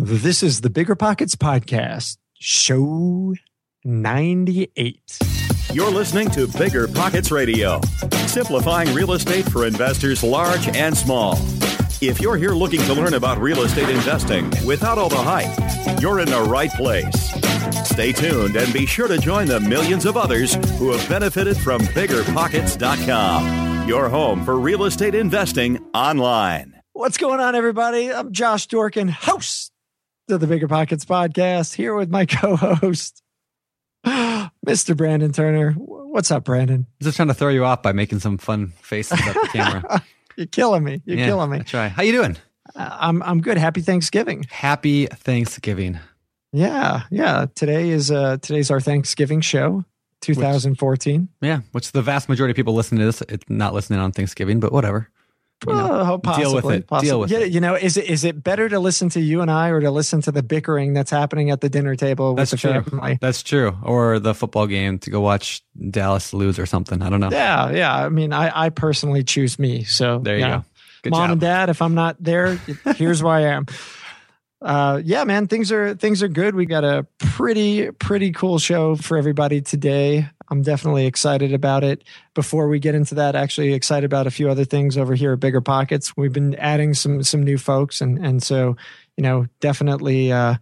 This is the Bigger Pockets Podcast, show 98. You're listening to Bigger Pockets Radio, simplifying real estate for investors large and small. If you're here looking to learn about real estate investing without all the hype, you're in the right place. Stay tuned and be sure to join the millions of others who have benefited from biggerpockets.com, your home for real estate investing online. What's going on, everybody? I'm Josh Dorkin, host of the Bigger Pockets Podcast, here with my co host, Mr. Brandon Turner. What's up, Brandon? Just trying to throw you off by making some fun faces at the camera. You're killing me. You're Yeah, killing me. I try. How you doing? Uh, I'm I'm good. Happy Thanksgiving. Happy Thanksgiving. Yeah, yeah. Today is uh today's our Thanksgiving show, 2014. Yeah, which the vast majority of people listening to this, it's not listening on Thanksgiving, but whatever. You know, Well, deal possibly, with it. possibly. Deal with Yeah, it. You know, is it is it better to listen to you and I or to listen to the bickering that's happening at the dinner table with That's the true. family? That's true. Or the football game to go watch Dallas lose or something. I don't know. Yeah, yeah. I mean, I I personally choose me. So There you go. Good Mom job. and dad, if I'm not there, here's where I am. Uh, yeah, man, things are things are good. We got a pretty pretty cool show for everybody today. I'm definitely excited about it. Before we get into that, actually excited about a few other things over here at Bigger Pockets. We've been adding some some new folks, and and so you know definitely. Uh,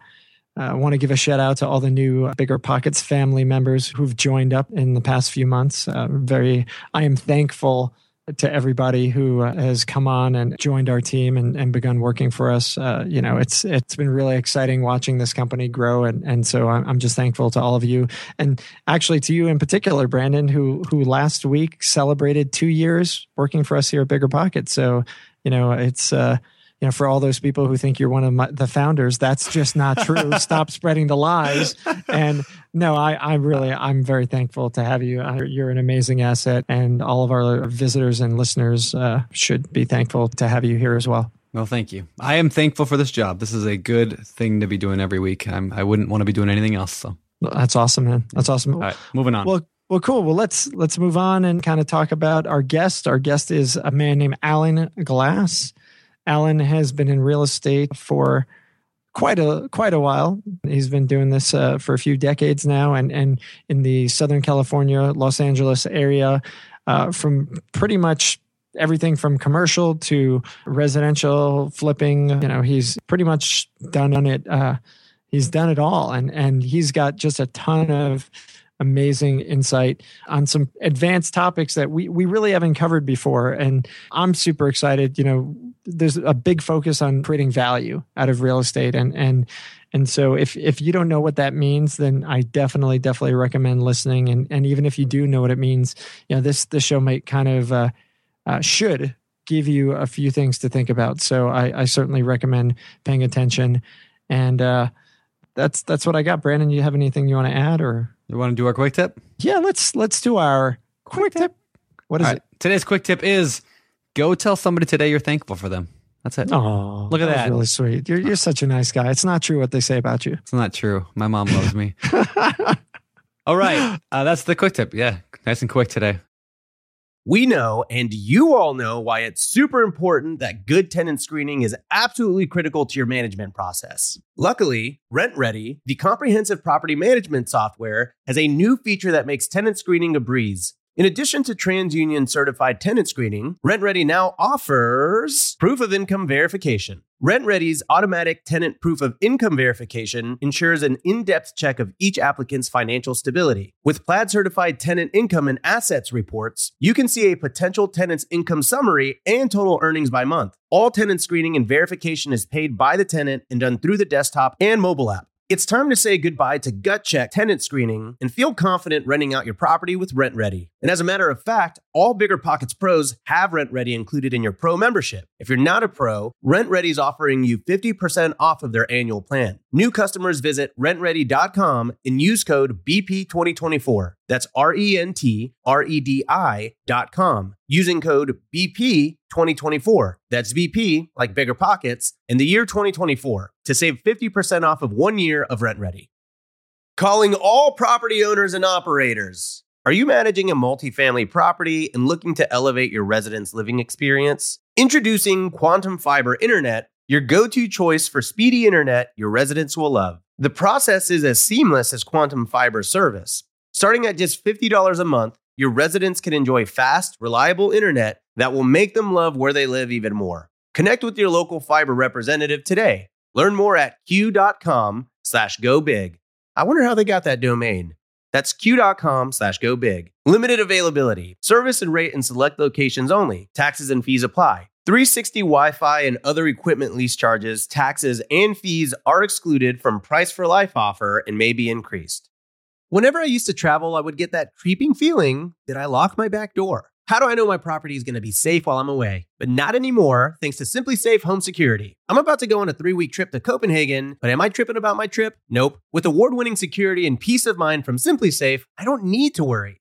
I want to give a shout out to all the new Bigger Pockets family members who've joined up in the past few months. Uh, very, I am thankful to everybody who uh, has come on and joined our team and, and begun working for us. Uh, you know, it's it's been really exciting watching this company grow, and and so I'm, I'm just thankful to all of you, and actually to you in particular, Brandon, who who last week celebrated two years working for us here at Bigger Pockets. So you know, it's. Uh, you know, for all those people who think you're one of my, the founders, that's just not true. Stop spreading the lies. And no, I, I really, I'm very thankful to have you. You're an amazing asset, and all of our visitors and listeners uh, should be thankful to have you here as well. Well, thank you. I am thankful for this job. This is a good thing to be doing every week. I'm, I wouldn't want to be doing anything else. So, That's awesome, man. That's awesome. all right, moving on. Well, well, cool. Well, let's let's move on and kind of talk about our guest. Our guest is a man named Alan Glass. Alan has been in real estate for quite a quite a while. He's been doing this uh, for a few decades now, and and in the Southern California, Los Angeles area, uh, from pretty much everything from commercial to residential flipping. You know, he's pretty much done on it. Uh, he's done it all, and and he's got just a ton of amazing insight on some advanced topics that we we really haven't covered before and I'm super excited you know there's a big focus on creating value out of real estate. And and and so if if you don't know what that means then I definitely definitely recommend listening. And and even if you do know what it means you know this this show might kind of uh, uh should give you a few things to think about. So I I certainly recommend paying attention. And uh that's that's what I got. Brandon you have anything you want to add or? You want to do our quick tip? yeah, let's let's do our quick tip. What is it? Today's quick tip is go tell somebody today you're thankful for them. That's it. it? Oh, Look at was that. Really sweet. You're you're such a nice guy. It's not true what they say about you. It's not true. My mom loves me. All right. Uh, that's the quick tip. Yeah. Nice and quick today. We know, and you all know, why it's super important that good tenant screening is absolutely critical to your management process. Luckily, RentRedi, the comprehensive property management software, has a new feature that makes tenant screening a breeze. In addition to TransUnion certified tenant screening, RentRedi now offers proof of income verification. RentRedi's automatic tenant proof of income verification ensures an in depth check of each applicant's financial stability. With Plaid certified tenant income and assets reports, you can see a potential tenant's income summary and total earnings by month. All tenant screening and verification is paid by the tenant and done through the desktop and mobile app. It's time to say goodbye to gut check tenant screening and feel confident renting out your property with RentRedi. And as a matter of fact, all Bigger Pockets pros have RentRedi included in your pro membership. If you're not a pro, RentRedi is offering you 50% off of their annual plan. New customers visit rentredi.com and use code BP2024. That's R E N T R E D I.com. Using code BP2024. That's BP, like bigger pockets, in the year 2024 to save 50% off of one year of RentRedi. Calling all property owners and operators. Are you managing a multifamily property and looking to elevate your residents' living experience? Introducing Quantum Fiber Internet your go to choice for speedy internet your residents will love. The process is as seamless as Quantum Fiber service. Starting at just $50 a month, your residents can enjoy fast, reliable internet that will make them love where they live even more. Connect with your local fiber representative today. Learn more at q.com slash go big. I wonder how they got that domain. That's q.com slash go big. Limited availability. Service and rate in select locations only. Taxes and fees apply. 360 Wi Fi and other equipment lease charges, taxes, and fees are excluded from price for life offer and may be increased. Whenever I used to travel, I would get that creeping feeling that I locked my back door. How do I know my property is going to be safe while I'm away? But not anymore, thanks to SimpliSafe Home Security. I'm about to go on a three week trip to Copenhagen, but am I tripping about my trip? Nope. With award winning security and peace of mind from SimpliSafe, I don't need to worry.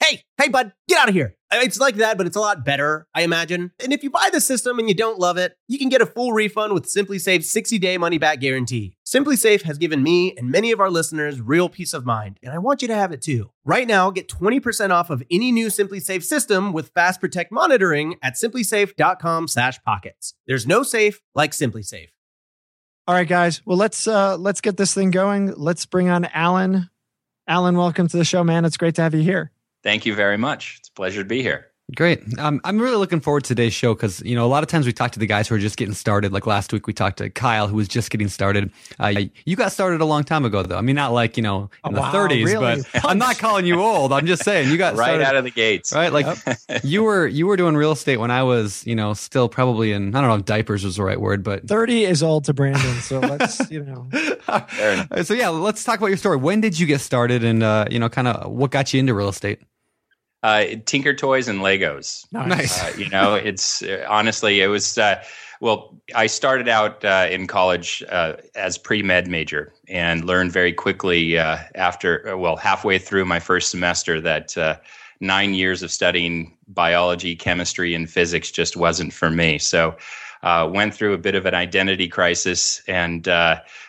Hey, hey, bud, get out of here. It's like that, but it's a lot better, I imagine. And if you buy the system and you don't love it, you can get a full refund with SimpliSafe's 60 day money back guarantee. SimpliSafe has given me and many of our listeners real peace of mind, and I want you to have it too. Right now, get 20% off of any new SimpliSafe system with Fast Protect monitoring at simplisafe.com/pockets. There's no safe like SimpliSafe. All right, guys. Well, let's uh let's get this thing going. Let's bring on Alan. Alan, welcome to the show, man. It's great to have you here. Thank you very much. It's a pleasure to be here. Great. Um, I'm really looking forward to today's show because, you know, a lot of times we talk to the guys who are just getting started. Like last week, we talked to Kyle, who was just getting started. Uh, you got started a long time ago, though. I mean, not like, you know, in oh, the wow, 30s, really? but I'm not calling you old. I'm just saying you got right started, out of the gates. Right. Like yep. you were, you were doing real estate when I was, you know, still probably in, I don't know if diapers was the right word, but 30 is old to Brandon. So let's, you know. so yeah, let's talk about your story. When did you get started and, uh, you know, kind of what got you into real estate? Uh, Tinker Toys and Legos. Nice. Uh, you know, it's uh, honestly, it was. Uh, well, I started out uh, in college uh, as pre med major and learned very quickly after, well, halfway through my first semester that nine years of studying biology, chemistry, and physics just wasn't for me. So, went through a bit of an identity crisis, and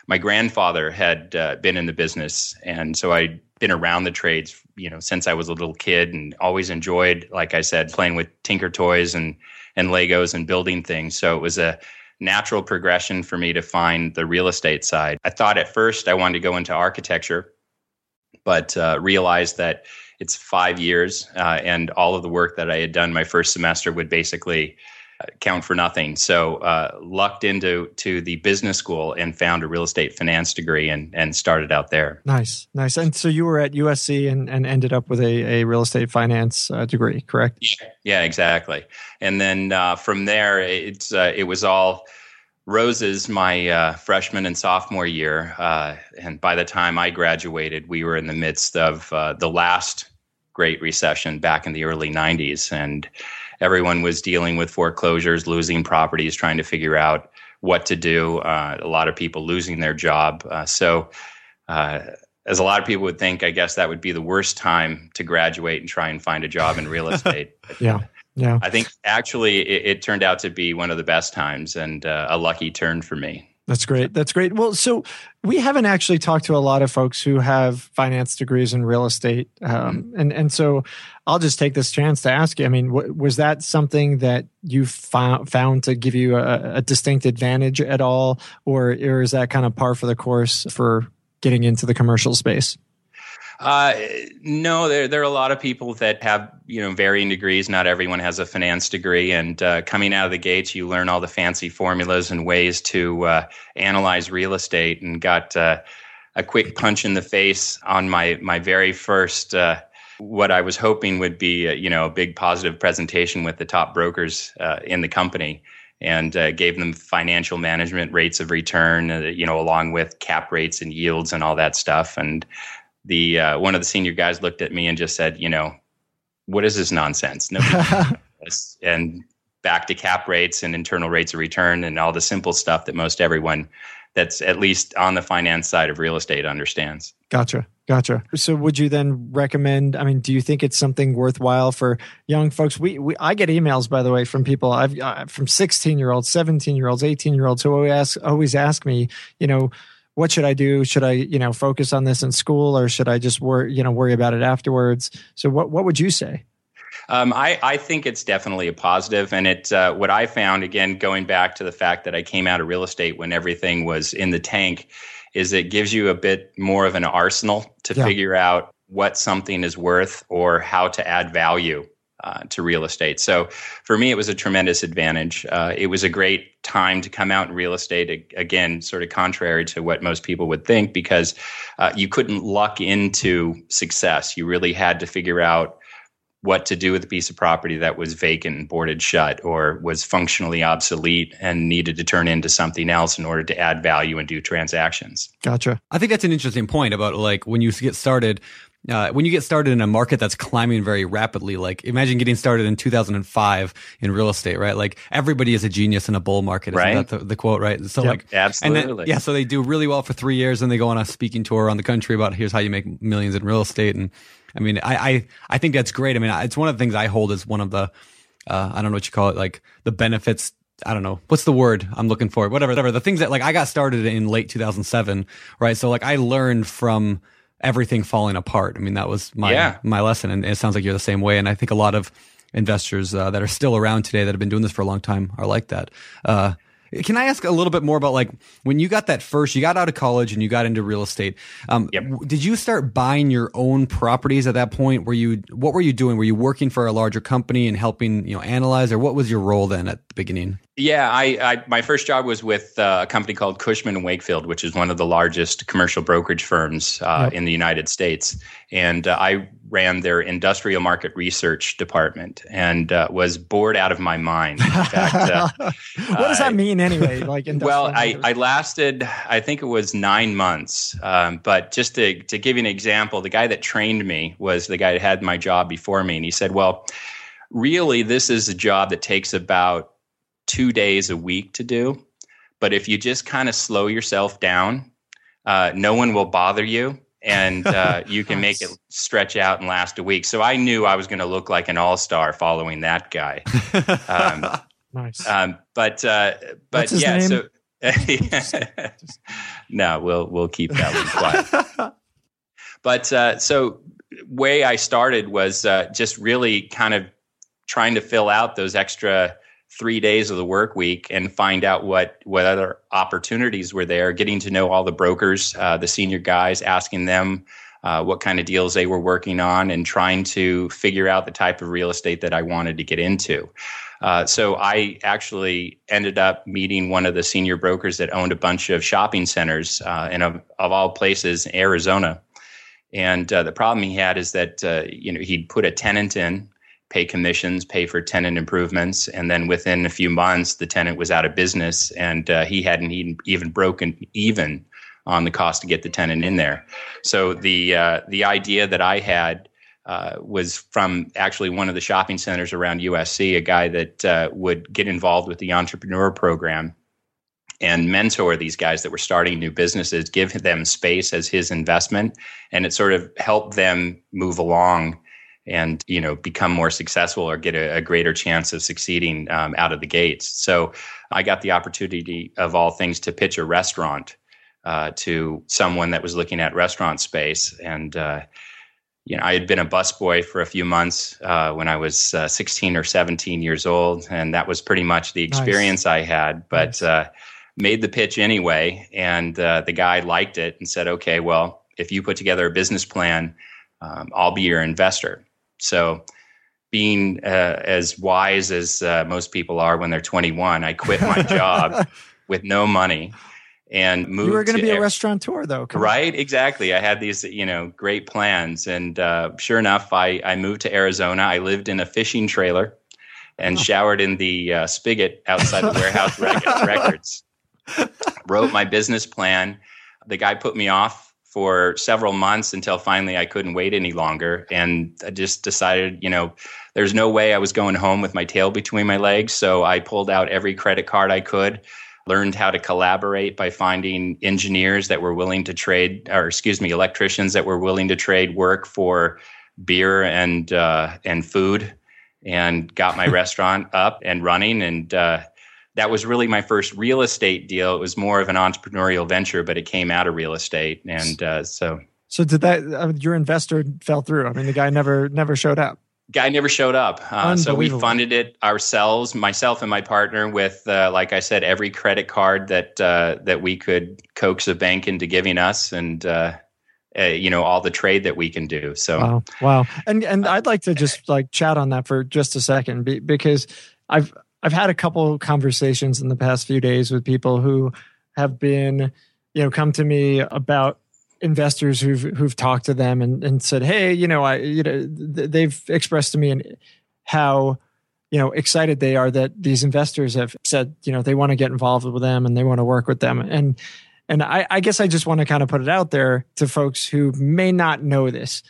my grandfather had been in the business, and so I been around the trades, you know, since I was a little kid and always enjoyed, like I said, playing with Tinker toys and and Legos and building things. So it was a natural progression for me to find the real estate side. I thought at first I wanted to go into architecture, but uh, realized that it's five years uh, and all of the work that I had done my first semester would basically count for nothing. So uh, lucked into to the business school and found a real estate finance degree and and started out there. Nice, nice. And so you were at USC and, and ended up with a, a real estate finance uh, degree, correct? Yeah, yeah, exactly. And then uh, from there, it's uh, it was all roses my uh, freshman and sophomore year. Uh, and by the time I graduated, we were in the midst of the last Great Recession back in the early '90s, and everyone was dealing with foreclosures, losing properties, trying to figure out what to do. Uh, a lot of people losing their job. Uh, so, uh, as a lot of people would think, I guess that would be the worst time to graduate and try and find a job in real estate. yeah. Yeah. I think actually it, it, turned out to be one of the best times and uh, a lucky turn for me. That's great. That's great. Well, so we haven't actually talked to a lot of folks who have finance degrees in real estate, um, and and so I'll just take this chance to ask you. I mean, w- was that something that you found found to give you a, a distinct advantage at all, or, or is that kind of par for the course for getting into the commercial space? Uh, no, there there are a lot of people that have you know varying degrees. Not everyone has a finance degree, and uh, coming out of the gates, you learn all the fancy formulas and ways to uh, analyze real estate. And got uh, a quick punch in the face on my my very first. Uh, what I was hoping would be, you know, a big positive presentation with the top brokers in the company, and uh, gave them financial management rates of return, uh, you know, along with cap rates and yields and all that stuff. And the uh, one of the senior guys looked at me and just said, you know, what is this nonsense? No, and back to cap rates and internal rates of return and all the simple stuff that most everyone that's at least on the finance side of real estate understands. Gotcha. Gotcha. So would you then recommend, I mean, do you think it's something worthwhile for young folks? We, we I get emails by the way from people I've uh, from 16 year olds, 17 year olds, 18 year olds who always ask, always ask me, you know, what should I do? Should I, you know, focus on this in school or should I just worry, you know, worry about it afterwards? So what, what would you say? Um, I, I, think it's definitely a positive, and it uh, what I found again going back to the fact that I came out of real estate when everything was in the tank, is it gives you a bit more of an arsenal to yeah. figure out what something is worth or how to add value uh, to real estate. So for me, it was a tremendous advantage. Uh, it was a great time to come out in real estate. Again, sort of contrary to what most people would think, because uh, you couldn't luck into success. You really had to figure out what to do with a piece of property that was vacant and boarded shut or was functionally obsolete and needed to turn into something else in order to add value and do transactions. Gotcha. I think that's an interesting point about like when you get started. Uh, when you get started in a market that's climbing very rapidly, like imagine getting started in 2005 in real estate, right? Like everybody is a genius in a bull market. Isn't right. that the, the quote, right? So yep. like, absolutely. Then, yeah. So they do really well for three years and they go on a speaking tour around the country about here's how you make millions in real estate. And I mean, I, I, I think that's great. I mean, it's one of the things I hold as one of the, uh, I don't know what you call it, like the benefits. I don't know what's the word I'm looking for. Whatever, whatever. The things that like I got started in late 2007, right? So like I learned from everything falling apart. I mean, that was my yeah. my lesson, and it sounds like you're the same way. And I think a lot of investors uh, that are still around today that have been doing this for a long time are like that. Uh, can I ask a little bit more about like when you got that first, you got out of college and you got into real estate. Um, yep. Did you start buying your own properties at that point? Were you what were you doing? Were you working for a larger company and helping you know analyze, or what was your role then at the beginning? Yeah, I, I my first job was with uh, a company called Cushman and Wakefield, which is one of the largest commercial brokerage firms uh, yep. in the United States, and uh, I ran their industrial market research department and uh, was bored out of my mind. In fact, uh, what does that mean anyway? Like, well, I, I lasted, I think it was nine months. Um, but just to to give you an example, the guy that trained me was the guy that had my job before me, and he said, "Well, really, this is a job that takes about." Two days a week to do. But if you just kind of slow yourself down, uh, no one will bother you and uh, you can nice. make it stretch out and last a week. So I knew I was going to look like an all star following that guy. Um, nice. Um, but uh, but yeah, name? so. no, we'll we'll keep that one quiet. but uh, so way I started was uh, just really kind of trying to fill out those extra three days of the work week and find out what what other opportunities were there. Getting to know all the brokers, uh, the senior guys, asking them uh, what kind of deals they were working on, and trying to figure out the type of real estate that I wanted to get into. Uh, so I actually ended up meeting one of the senior brokers that owned a bunch of shopping centers uh, in of, of all places, Arizona. And uh, the problem he had is that uh, you know he'd put a tenant in pay commissions, pay for tenant improvements, and then within a few months, the tenant was out of business, and uh, he hadn't even broken even on the cost to get the tenant in there. So the uh, the idea that I had uh, was from actually one of the shopping centers around USC, a guy that uh, would get involved with the entrepreneur program and mentor these guys that were starting new businesses, give them space as his investment, and it sort of helped them move along and you know become more successful or get a, a greater chance of succeeding um, out of the gates. So I got the opportunity of all things to pitch a restaurant uh, to someone that was looking at restaurant space and. Uh, you know, I had been a busboy for a few months uh, when I was uh, 16 or 17 years old, and that was pretty much the experience nice. I had. But nice. Uh, made the pitch anyway, and uh, the guy liked it and said, "Okay, well, if you put together a business plan, um, I'll be your investor." So, being uh, as wise as uh, most people are when they're 21, I quit my job with no money and moved. You were going to be a restaurateur, though, Come right? On. Exactly. I had these, you know, great plans, and uh, sure enough, I I moved to Arizona. I lived in a fishing trailer and oh. showered in the uh, spigot outside the warehouse records. Wrote my business plan. The guy put me off for several months until finally I couldn't wait any longer. And I just decided, you know, there's no way I was going home with my tail between my legs. So I pulled out every credit card I could, learned how to collaborate by finding engineers that were willing to trade, or excuse me, electricians that were willing to trade work for beer and uh, and food, and got my restaurant up and running. And uh, that was really my first real estate deal. It was more of an entrepreneurial venture, but it came out of real estate, and uh, so. So did that? Uh, your investor fell through. I mean, the guy never never showed up. Guy never showed up. Uh, so we funded it ourselves, myself and my partner, with uh, like I said, every credit card that uh, that we could coax a bank into giving us, and uh, you know all the trade that we can do. So wow, wow. And and I'd like to just like chat on that for just a second because I've I've had a couple conversations in the past few days with people who have been, you know, come to me about investors who've who've talked to them and, and said, hey, you know, I you know they've expressed to me and how you know excited they are that these investors have said you know they want to get involved with them and they want to work with them. And and I, I guess I just want to kind of put it out there to folks who may not know this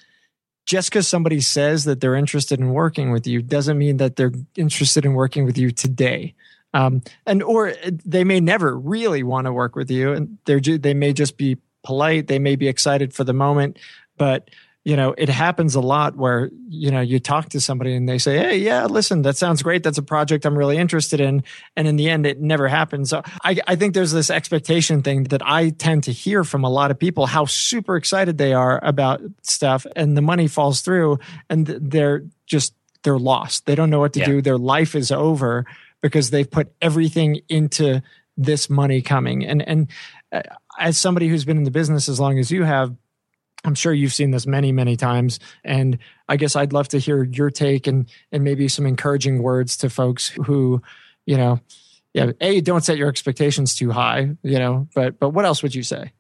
just because somebody says that they're interested in working with you doesn't mean that they're interested in working with you today. Um, and or they may never really want to work with you, and they're they may just be polite. They may be excited for the moment, but you know, it happens a lot where, you know, you talk to somebody and they say, Hey, yeah, listen, that sounds great. That's a project I'm really interested in. And in the end, it never happens. So I, I think there's this expectation thing that I tend to hear from a lot of people, how super excited they are about stuff and the money falls through and they're just, they're lost. They don't know what to yeah. do. Their life is over because they've put everything into this money coming. And, and uh, as somebody who's been in the business as long as you have, I'm sure you've seen this many, many times. And I guess I'd love to hear your take and and maybe some encouraging words to folks who, you know, yeah, a don't set your expectations too high, you know. But but what else would you say?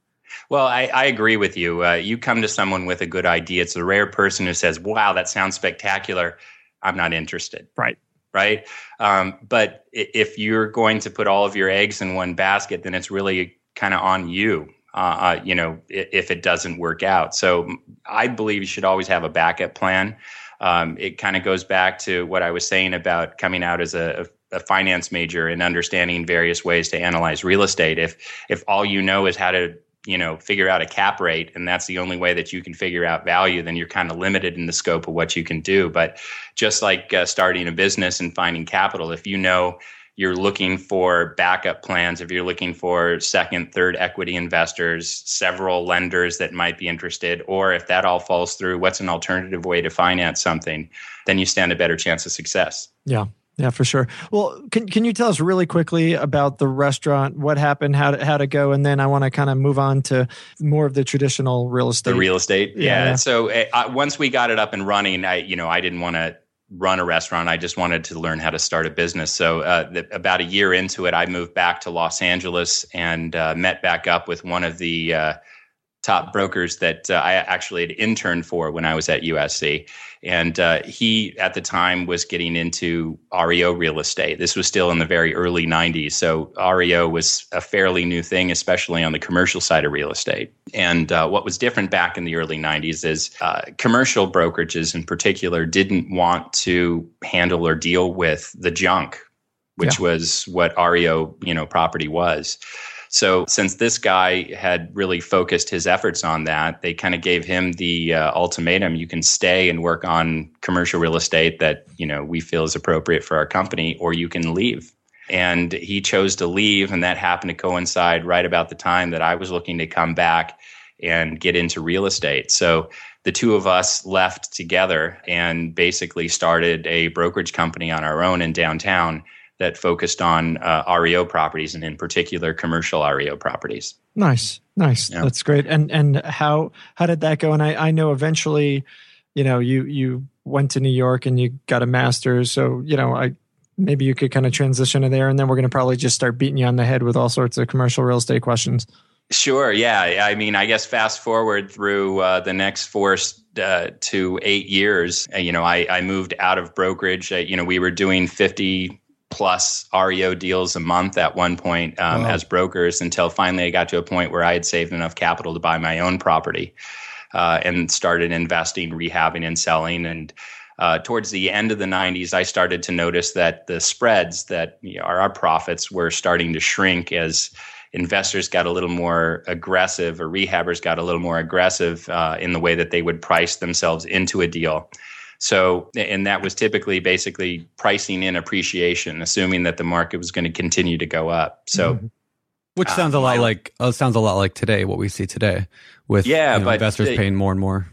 Well, I, I agree with you. Uh, you come to someone with a good idea. It's a rare person who says, "Wow, that sounds spectacular." I'm not interested. Right. Right. Um, but if you're going to put all of your eggs in one basket, then it's really kind of on you uh, uh you know, if it doesn't work out. So I believe you should always have a backup plan. Um, it kind of goes back to what I was saying about coming out as a, a, finance major and understanding various ways to analyze real estate. If if all you know is how to you know figure out a cap rate and that's the only way that you can figure out value then you're kind of limited in the scope of what you can do but just like uh, starting a business and finding capital if you know you're looking for backup plans, if you're looking for second, third equity investors, several lenders that might be interested, or if that all falls through, what's an alternative way to finance something, then you stand a better chance of success. Yeah. Yeah, for sure. Well, can can you tell us really quickly about the restaurant? What happened? How to, how to go? And then I want to kind of move on to more of the traditional real estate. The real estate, yeah. yeah. So uh, once we got it up and running, I you know I didn't want to run a restaurant. I just wanted to learn how to start a business. So, uh, the, about a year into it, I moved back to Los Angeles and uh, met back up with one of the uh, top brokers that uh, I actually had interned for when I was at USC. And uh, he, at the time, was getting into REO real estate. This was still in the very early 90s. So REO was a fairly new thing, especially on the commercial side of real estate. And uh, what was different back in the early 90s is uh, commercial brokerages in particular didn't want to handle or deal with the junk, which yeah. was what REO, you know, property was. So since this guy had really focused his efforts on that, they kind of gave him the uh, ultimatum: you can stay and work on commercial real estate that you know we feel is appropriate for our company, or you can leave. And he chose to leave, and that happened to coincide right about the time that I was looking to come back and get into real estate. So the two of us left together and basically started a brokerage company on our own in downtown that focused on uh, REO properties and in particular commercial REO properties. Nice, nice. Yeah. That's great. And and how how did that go? And I I know eventually, you know, you you went to New York and you got a master's. So you know, I maybe you could kind of transition to there, and then we're going to probably just start beating you on the head with all sorts of commercial real estate questions. Sure. Yeah. I mean, I guess fast forward through uh, the next four uh, to eight years, uh, you know, I, I moved out of brokerage. Uh, you know, we were doing 50 plus REO deals a month at one point um, wow. as brokers until finally I got to a point where I had saved enough capital to buy my own property uh, and started investing, rehabbing, and selling. And uh, towards the end of the 90s, I started to notice that the spreads that you know, are our profits were starting to shrink as investors got a little more aggressive or rehabbers got a little more aggressive uh, in the way that they would price themselves into a deal. So, and that was typically basically pricing in appreciation, assuming that the market was going to continue to go up. So, mm-hmm. which sounds um, a lot like uh, sounds a lot like today, what we see today, with yeah, you know, investors paying more and more.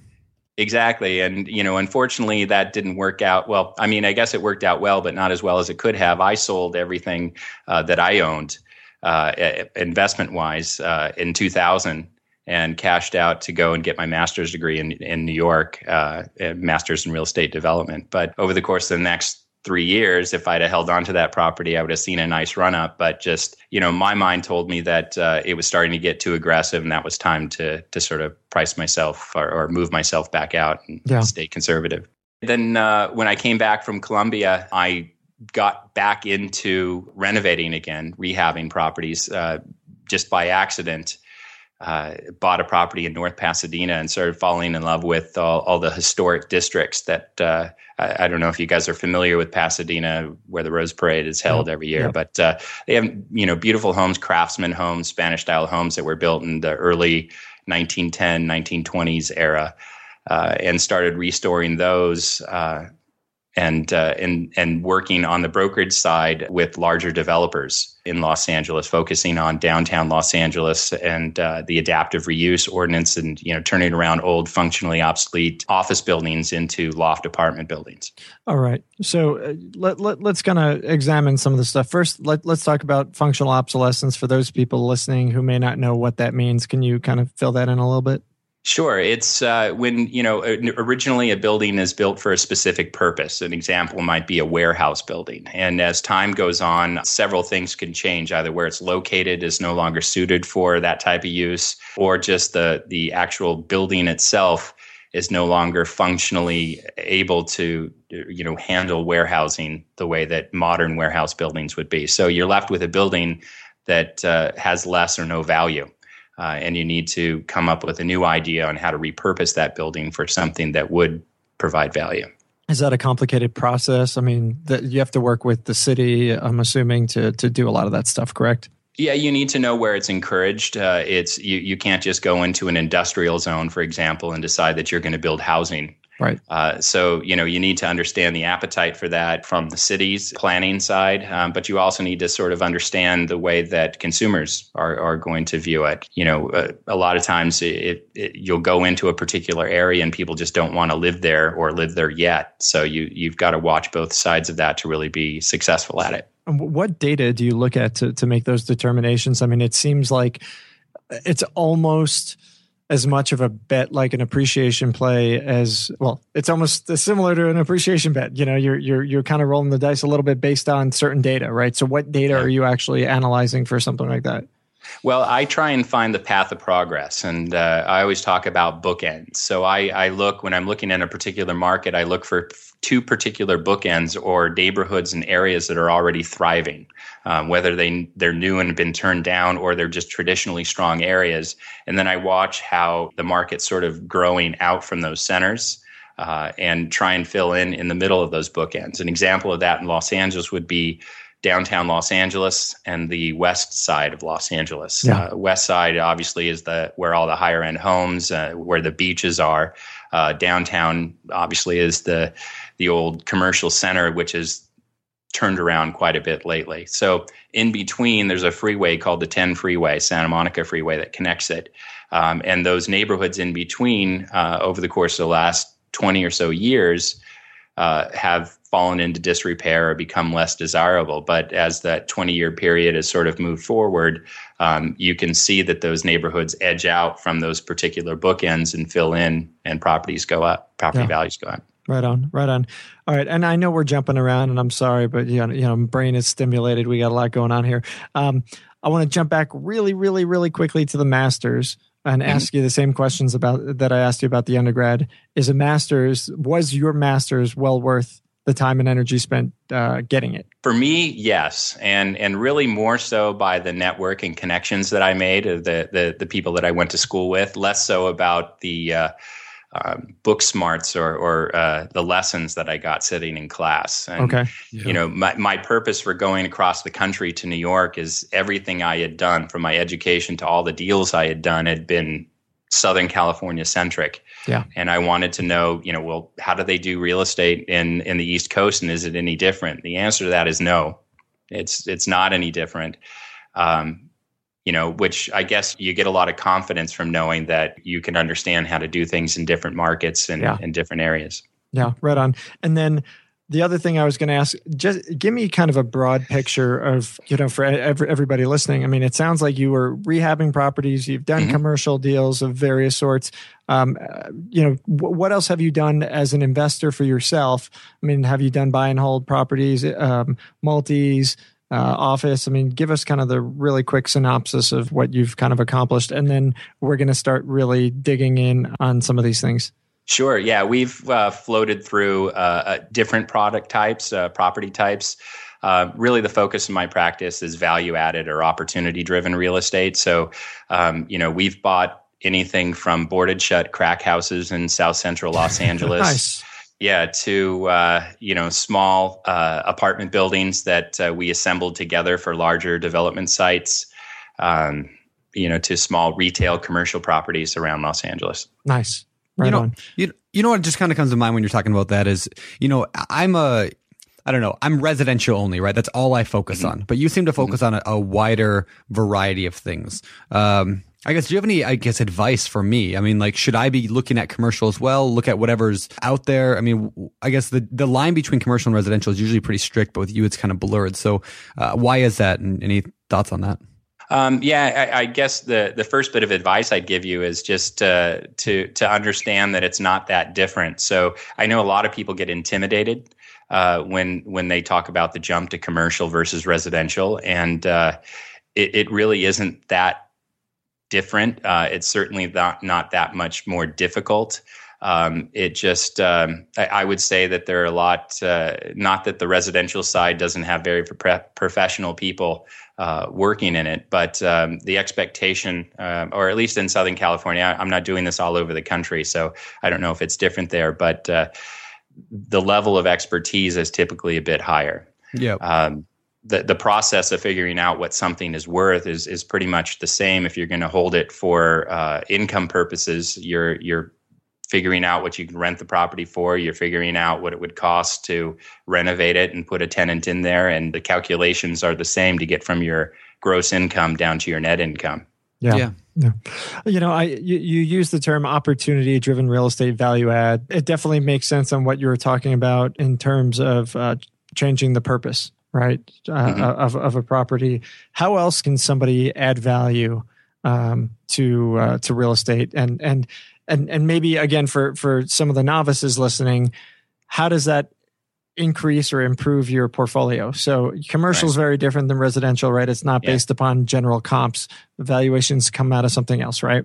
Exactly, and you know, unfortunately, that didn't work out well. I mean, I guess it worked out well, but not as well as it could have. I sold everything uh, that I owned, uh, investment wise, uh, in 2000 and cashed out to go and get my master's degree in, in New York, uh, master's in real estate development. But over the course of the next three years, if I'd have held on to that property, I would have seen a nice run up. But just, you know, my mind told me that uh, it was starting to get too aggressive and that was time to, to sort of price myself or, or move myself back out and yeah. stay conservative. Then uh, when I came back from Columbia, I got back into renovating again, rehabbing properties uh, just by accident uh, bought a property in North Pasadena and started falling in love with all, all the historic districts that uh, I, I, don't know if you guys are familiar with Pasadena, where the Rose Parade is held every year, but uh, they have you know beautiful homes, craftsman homes, Spanish style homes that were built in the early 1910, 1920s era, uh, and started restoring those uh, and uh, and and working on the brokerage side with larger developers in Los Angeles, focusing on downtown Los Angeles and uh, the adaptive reuse ordinance, and you know turning around old, functionally obsolete office buildings into loft apartment buildings. All right, so uh, let, let let's kind of examine some of the stuff first. Let let's talk about functional obsolescence for those people listening who may not know what that means. Can you kind of fill that in a little bit? Sure. It's uh, when, you know, originally a building is built for a specific purpose. An example might be a warehouse building. And as time goes on, several things can change. Either where it's located is no longer suited for that type of use, or just the, the actual building itself is no longer functionally able to, you know, handle warehousing the way that modern warehouse buildings would be. So you're left with a building that uh, has less or no value uh, and you need to come up with a new idea on how to repurpose that building for something that would provide value. Is that a complicated process? I mean, that you have to work with the city. I'm assuming to to do a lot of that stuff. Correct? Yeah, you need to know where it's encouraged. Uh, it's you, you can't just go into an industrial zone, for example, and decide that you're going to build housing Right. Uh, so, you know, you need to understand the appetite for that from the city's planning side, um, but you also need to sort of understand the way that consumers are, are going to view it. You know, uh, a lot of times it, it, you'll go into a particular area and people just don't want to live there or live there yet. So you, you've got to watch both sides of that to really be successful at it. What data do you look at to, to make those determinations? I mean, it seems like it's almost – as much of a bet like an appreciation play as well it's almost similar to an appreciation bet. You know you're you're you're kind of rolling the dice a little bit based on certain data right? So what data are you actually analyzing for something like that? Well, I try and find the path of progress, and uh, I always talk about bookends. So I, I look when I'm looking at a particular market, I look for two particular bookends or neighborhoods and areas that are already thriving, um, whether they they're new and been turned down or they're just traditionally strong areas. And then I watch how the market's sort of growing out from those centers. Uh, and try and fill in in the middle of those bookends. An example of that in Los Angeles would be downtown Los Angeles and the west side of Los Angeles. Yeah. Uh, west side obviously is the where all the higher end homes, uh, where the beaches are. Uh, downtown obviously is the the old commercial center, which is turned around quite a bit lately. So in between, there's a freeway called the 10 Freeway, Santa Monica Freeway, that connects it. Um, and those neighborhoods in between, uh, over the course of the last 20 or so years, uh, have fallen into disrepair or become less desirable. But as that 20 year period has sort of moved forward, um, you can see that those neighborhoods edge out from those particular bookends and fill in, and properties go up, property yeah. values go up. Right on, right on. All right, and I know we're jumping around, and I'm sorry, but you know, you know, brain is stimulated. We got a lot going on here. Um, I want to jump back really, really, really quickly to the masters and mm-hmm. ask you the same questions about that I asked you about the undergrad. Is a master's was your master's well worth the time and energy spent uh, getting it. For me, yes, and and really more so by the network and connections that I made, the the the people that I went to school with, less so about the uh, um, book smarts or, or uh, the lessons that I got sitting in class. And, okay. Yeah. You know, my, my purpose for going across the country to New York is everything I had done from my education to all the deals I had done had been Southern California centric. Yeah. And I wanted to know, you know, well, how do they do real estate in, in the East Coast and is it any different? The answer to that is no. It's it's not any different. Um, you know, which I guess you get a lot of confidence from knowing that you can understand how to do things in different markets and yeah. in different areas. Yeah, right on. And then the other thing I was going to ask, just give me kind of a broad picture of, you know, for every, everybody listening. I mean, it sounds like you were rehabbing properties, you've done mm-hmm. commercial deals of various sorts. Um, you know, w- what else have you done as an investor for yourself? I mean, have you done buy and hold properties, um, multis, uh, office? I mean, give us kind of the really quick synopsis of what you've kind of accomplished, and then we're going to start really digging in on some of these things. Sure. Yeah, we've uh, floated through uh, uh different product types, uh, property types. Uh, really, the focus of my practice is value added or opportunity driven real estate. So, um, you know, we've bought anything from boarded shut crack houses in South Central Los Angeles. nice yeah, to uh, you know small uh, apartment buildings that uh, we assembled together for larger development sites. Um, you know, to small retail commercial properties around Los Angeles. Nice. Right you know, on. You, you know what just kind of comes to mind when you're talking about that is, you know, I'm a I don't know. I'm residential only, right? That's all I focus mm-hmm. on. But you seem to focus mm-hmm. on a, a, wider variety of things. Um, I guess, do you have any, I guess, advice for me? I mean, like, should I be looking at commercial as well? Look at whatever's out there? I mean, I guess the, the line between commercial and residential is usually pretty strict, but with you, it's kind of blurred. So, uh, why is that? And any thoughts on that? Um, yeah, I, I, guess the the first bit of advice I'd give you is just uh, to to understand that it's not that different. So I know a lot of people get intimidated uh, when when they talk about the jump to commercial versus residential, and uh, it, it really isn't that different. Uh, it's certainly not, not that much more difficult. Um, it just, um, I, I, would say that there are a lot, uh, not that the residential side doesn't have very pro- professional people uh, working in it, but um, the expectation, uh, or at least in Southern California, I, am not doing this all over the country, so I don't know if it's different there, but uh, the level of expertise is typically a bit higher. Yeah. Um, the, the process of figuring out what something is worth is is pretty much the same. If you're going to hold it for uh, income purposes, you're you're figuring out what you can rent the property for. You're figuring out what it would cost to renovate it and put a tenant in there, and the calculations are the same to get from your gross income down to your net income. Yeah. yeah. Yeah. You know, I you, you use the term opportunity driven real estate value add. It definitely makes sense on what you were talking about in terms of uh, changing the purpose right uh, mm-hmm. of, of a property how else can somebody add value um, to uh, to real estate and and and and maybe again for for some of the novices listening how does that increase or improve your portfolio so commercial is right. very different than residential right it's not based yeah. upon general comps valuations come out of something else right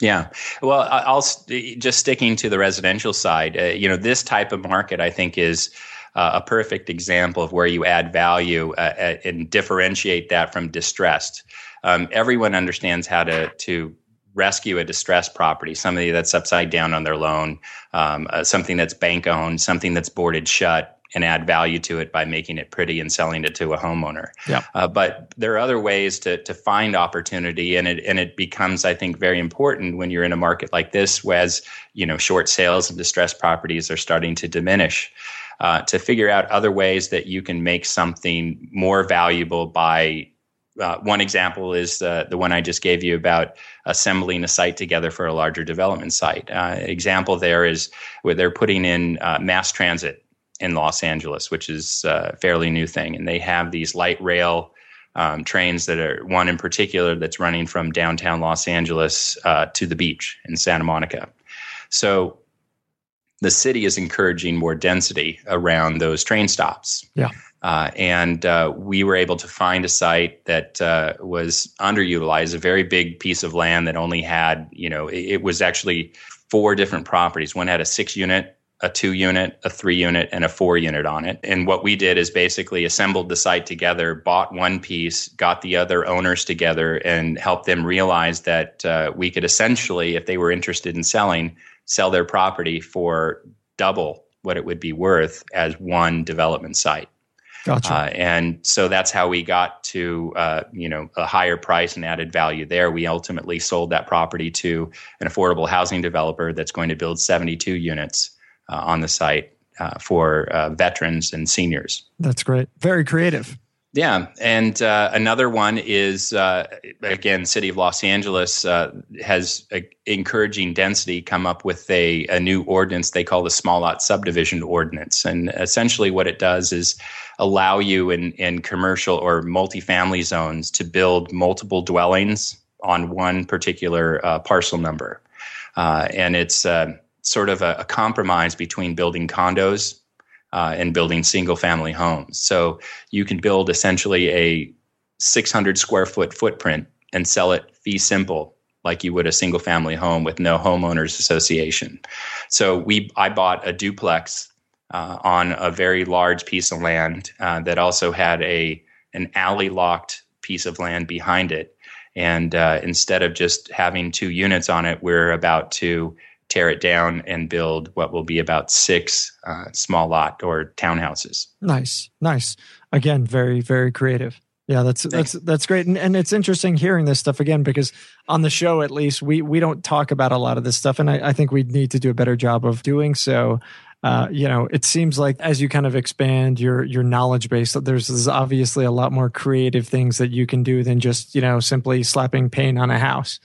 yeah. Well, I'll just sticking to the residential side. Uh, you know, this type of market, I think, is uh, a perfect example of where you add value uh, uh, and differentiate that from distressed. Um, everyone understands how to to rescue a distressed property, somebody that's upside down on their loan, um, uh, something that's bank owned, something that's boarded shut, and add value to it by making it pretty and selling it to a homeowner. Yeah. Uh, but there are other ways to to find opportunity, and it and it becomes, I think, very important when you're in a market like this, as you know, short sales and distressed properties are starting to diminish uh, to figure out other ways that you can make something more valuable by uh, one example is uh, the one I just gave you about assembling a site together for a larger development site. Uh, example there is where they're putting in uh, mass transit in Los Angeles, which is a fairly new thing, and they have these light rail um, trains that are one in particular that's running from downtown Los Angeles uh, to the beach in Santa Monica. So the city is encouraging more density around those train stops. Yeah. Uh, and uh, we were able to find a site that uh, was underutilized, a very big piece of land that only had, you know, it, it, was actually four different properties. One had a six unit a two unit, a three unit, and a four unit on it. And what we did is basically assembled the site together, bought one piece, got the other owners together, and helped them realize that uh, we could essentially, if they were interested in selling, sell their property for double what it would be worth as one development site. Gotcha. Uh, and so that's how we got to uh, you know a higher price and added value there. We ultimately sold that property to an affordable housing developer that's going to build 72 units uh, on the site uh, for uh, veterans and seniors. That's great. Very creative. Yeah, and uh, another one is uh, again, City of Los Angeles uh, has encouraging density come up with a, a new ordinance they call the Small Lot Subdivision Ordinance, and essentially what it does is allow you in in commercial or multifamily zones to build multiple dwellings on one particular uh, parcel number, uh, and it's uh, sort of a, a compromise between building condos uh, and building single family homes. So you can build essentially a 600 square foot footprint and sell it fee simple like you would a single family home with no homeowners association. So we I bought a duplex uh, on a very large piece of land uh, that also had a an alley locked piece of land behind it. And uh, instead of just having two units on it, we're about to tear it down and build what will be about six uh, small lot or townhouses. Nice, nice. Again, very, very creative. Yeah, that's Thanks. that's that's great, and, and it's interesting hearing this stuff again because on the show, at least, we we don't talk about a lot of this stuff, and I, I think we need to do a better job of doing so. Uh, you know, it seems like as you kind of expand your your knowledge base, there's, there's obviously a lot more creative things that you can do than just you know simply slapping paint on a house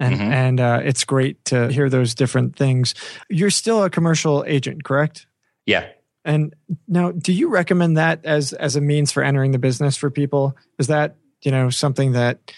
and mm-hmm. and uh, it's great to hear those different things. You're still a commercial agent, correct? Yeah. And now, do you recommend that as as a means for entering the business for people? Is that you know something that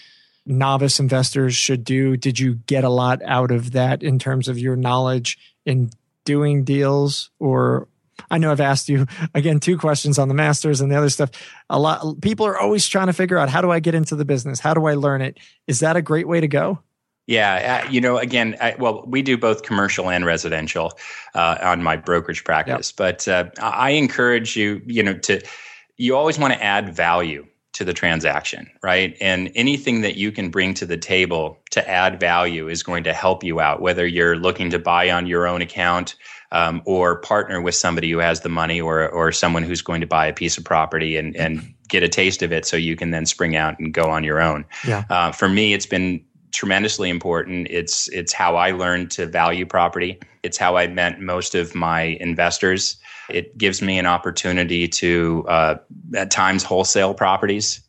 novice investors should do? Did you get a lot out of that in terms of your knowledge in doing deals, or I know I've asked you again two questions on the masters and the other stuff. A lot people are always trying to figure out how do I get into the business? How do I learn it? Is that a great way to go? Yeah, uh, you know, again, I, well, we do both commercial and residential uh, on my brokerage practice, yep. but uh, I encourage you, you know, to you always want to add value to the transaction, right? And anything that you can bring to the table to add value is going to help you out, whether you're looking to buy on your own account um, or partner with somebody who has the money or or someone who's going to buy a piece of property and and get a taste of it so you can then spring out and go on your own. Yeah. Uh, for me, it's been tremendously important. It's it's how I learned to value property. It's how I met most of my investors. It gives me an opportunity to uh, at times wholesale properties.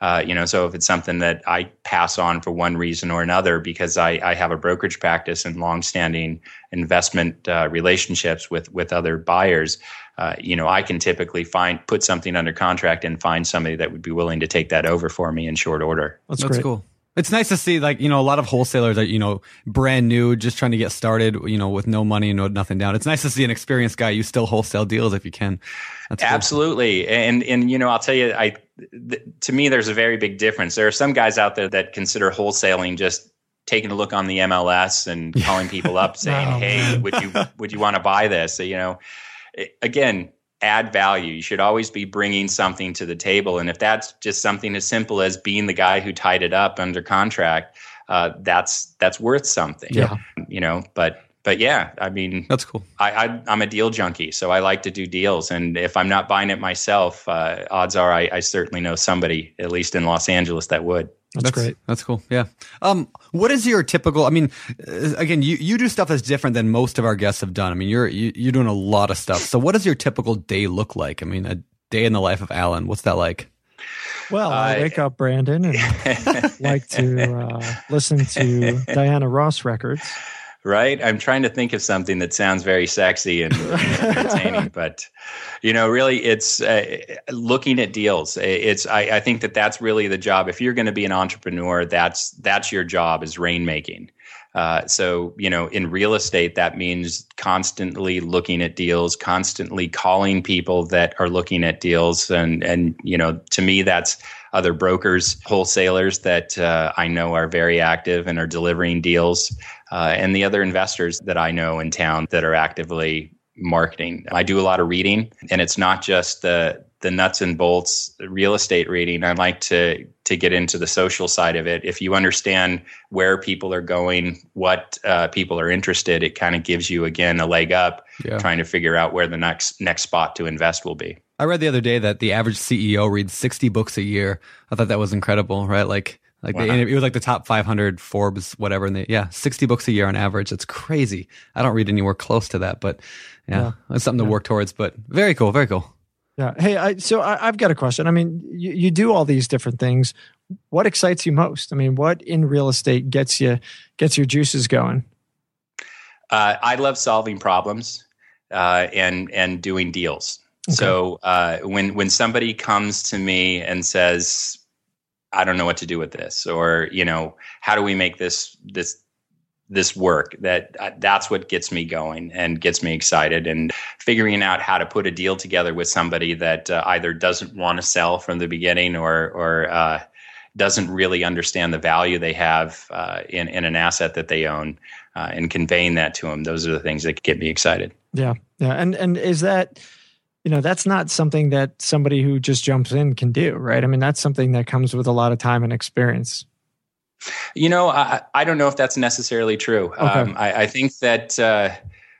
Uh, you know, so if it's something that I pass on for one reason or another, because I, I have a brokerage practice and longstanding investment uh, relationships with with other buyers, uh, you know, I can typically find put something under contract and find somebody that would be willing to take that over for me in short order. That's, That's cool. It's nice to see like, you know, a lot of wholesalers are, you know, brand new, just trying to get started, you know, with no money, and no nothing down. It's nice to see an experienced guy. You still wholesale deals if you can. That's Absolutely. Cool. And, and, you know, I'll tell you, I, th- to me, there's a very big difference. There are some guys out there that consider wholesaling just taking a look on the MLS and calling people up saying, Hey, would you, would you want to buy this? So, you know, again, add value. You should always be bringing something to the table. And if that's just something as simple as being the guy who tied it up under contract, uh, that's that's worth something. Yeah. You know, but but yeah, I mean, that's cool. I, I am a deal junkie, so I like to do deals. And if I'm not buying it myself, uh, odds are I, I certainly know somebody, at least in Los Angeles, that would. That's, that's, great. That's cool. Yeah. Um, what is your typical? I mean, uh, again, you, you do stuff that's different than most of our guests have done. I mean, you're you, you're doing a lot of stuff. So, what does your typical day look like? I mean, a day in the life of Alan. What's that like? Well, I wake up, Brandon, and like to uh, listen to Diana Ross records right? I'm trying to think of something that sounds very sexy and entertaining, but you know, really, it's uh, looking at deals. It's I, I, think that that's really the job. If you're going to be an entrepreneur, that's that's your job is rainmaking. Uh, so you know, in real estate, that means constantly looking at deals, constantly calling people that are looking at deals, and and you know, to me, that's other brokers, wholesalers that uh, I know are very active and are delivering deals, uh, and the other investors that I know in town that are actively marketing. I do a lot of reading, and it's not just the the nuts and bolts real estate reading. I like to to get into the social side of it. If you understand where people are going, what uh, people are interested, it kind of gives you again a leg up yeah. trying to figure out where the next next spot to invest will be. I read the other day that the average CEO reads 60 books a year. I thought that was incredible, right? Like like wow. they, it was like the top 500 Forbes, whatever. And they, yeah, 60 books a year on average. It's crazy. I don't read anywhere close to that, but yeah, yeah. it's something yeah. to work towards. But very cool, very cool. Yeah. Hey, I, so I, have got a question. I mean, you, you do all these different things. What excites you most? I mean, what in real estate gets you gets your juices going? Uh, I love solving problems uh, and and doing deals. Okay. So uh, when when somebody comes to me and says, "I don't know what to do with this," or you know, how do we make this this this work that uh, that's what gets me going and gets me excited and figuring out how to put a deal together with somebody that uh, either doesn't want to sell from the beginning or or uh, doesn't really understand the value they have uh, in in an asset that they own uh, and conveying that to them those are the things that get me excited. Yeah. Yeah. And and is that you know that's not something that somebody who just jumps in can do right i mean that's something that comes with a lot of time and experience you know, I, I don't know if that's necessarily true. Okay. Um, I, I, think that, uh,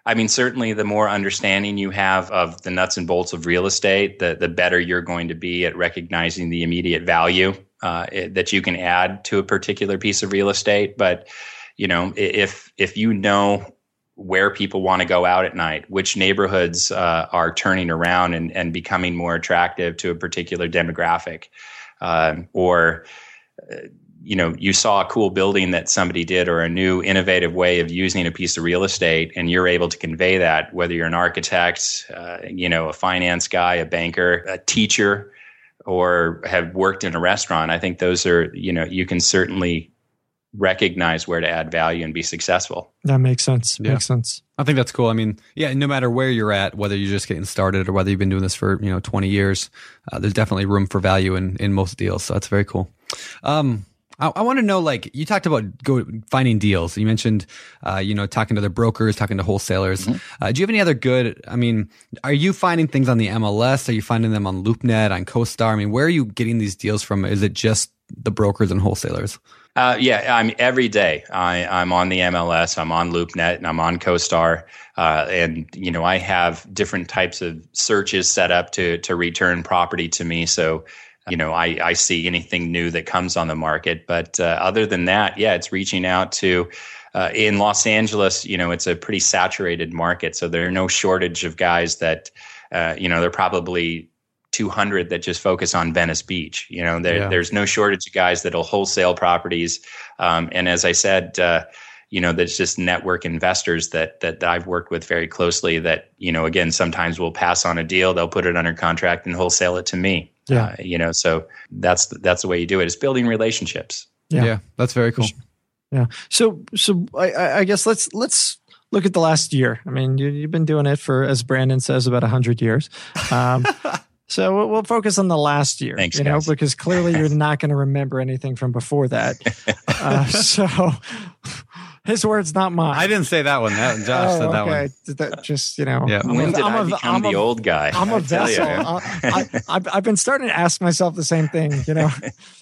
I mean, certainly the more understanding you have of the nuts and bolts of real estate, the, the better you're going to be at recognizing the immediate value uh, it, that you can add to a particular piece of real estate. But, you know, if, if you know where people want to go out at night, which neighborhoods uh, are turning around and, and becoming more attractive to a particular demographic, um, or uh, you know you saw a cool building that somebody did or a new innovative way of using a piece of real estate and you're able to convey that whether you're an architect uh, you know a finance guy a banker a teacher or have worked in a restaurant. I think those are you know you can certainly recognize where to add value and be successful that makes sense yeah. makes sense i think that's cool i mean yeah no matter where you're at whether you're just getting started or whether you've been doing this for you know 20 years uh, there's definitely room for value in in most deals so that's very cool um, I, I want to know, like you talked about go finding deals. You mentioned, uh, you know, talking to the brokers, talking to wholesalers. Mm-hmm. Uh, do you have any other good? I mean, are you finding things on the MLS? Are you finding them on LoopNet, on CoStar? I mean, where are you getting these deals from? Is it just the brokers and wholesalers? Uh, yeah, I'm every day. I, I'm on the MLS. I'm on LoopNet, and I'm on CoStar. Uh, and you know, I have different types of searches set up to to return property to me. So you know, I, I see anything new that comes on the market. But uh, other than that, yeah, it's reaching out to. Uh, in Los Angeles, you know, it's a pretty saturated market, so there are no shortage of guys that, uh, you know, there are probably 200 that just focus on Venice Beach. You know, there, yeah. there's no shortage of guys that'll wholesale properties. Um, and as I said, uh, you know, there's just network investors that that I've worked with very closely. That you know, again, sometimes we'll pass on a deal, they'll put it under contract and wholesale it to me. Yeah. Uh, you know, so that's that's the way you do it. It's building relationships. Yeah, yeah that's very cool. Yeah. So so I, I guess let's let's look at the last year. I mean, you, have been doing it for, as Brandon says, about hundred years. Um, so we'll, we'll, focus on the last year, Thanks, you guys. know, because clearly you're not going to remember anything from before that. Uh, so his words, not mine. I didn't say that one. That Josh oh, said that okay. one. That just you know. Yeah. When did I'm I a, become I'm the a, old guy? I'm a vessel. Uh, I, I've, I've been starting to ask myself the same thing. You know.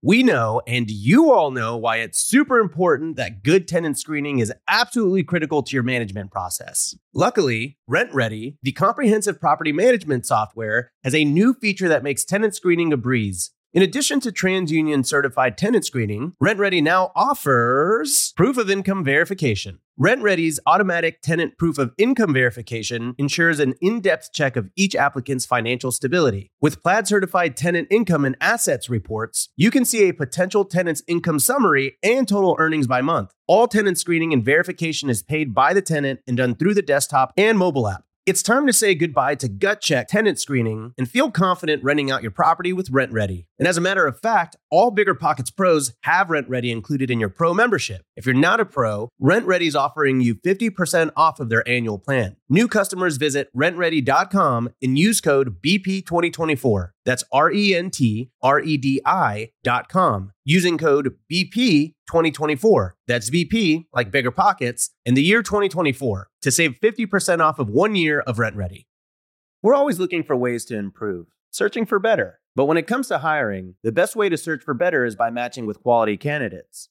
We know, and you all know, why it's super important that good tenant screening is absolutely critical to your management process. Luckily, RentRedi, the comprehensive property management software, has a new feature that makes tenant screening a breeze. In addition to TransUnion certified tenant screening, RentRedi now offers proof of income verification. RentRedi's automatic tenant proof of income verification ensures an in depth check of each applicant's financial stability. With Plaid certified tenant income and assets reports, you can see a potential tenant's income summary and total earnings by month. All tenant screening and verification is paid by the tenant and done through the desktop and mobile app. It's time to say goodbye to gut check tenant screening and feel confident renting out your property with RentRedi. And as a matter of fact, all BiggerPockets pros have RentRedi included in your pro membership. If you're not a pro, RentRedi is offering you 50% off of their annual plan. New customers visit rentredi.com and use code BP2024. That's R E N T R E D I dot com using code BP 2024. That's BP, like bigger pockets, in the year 2024 to save 50% off of one year of RentRedi. We're always looking for ways to improve, searching for better. But when it comes to hiring, the best way to search for better is by matching with quality candidates.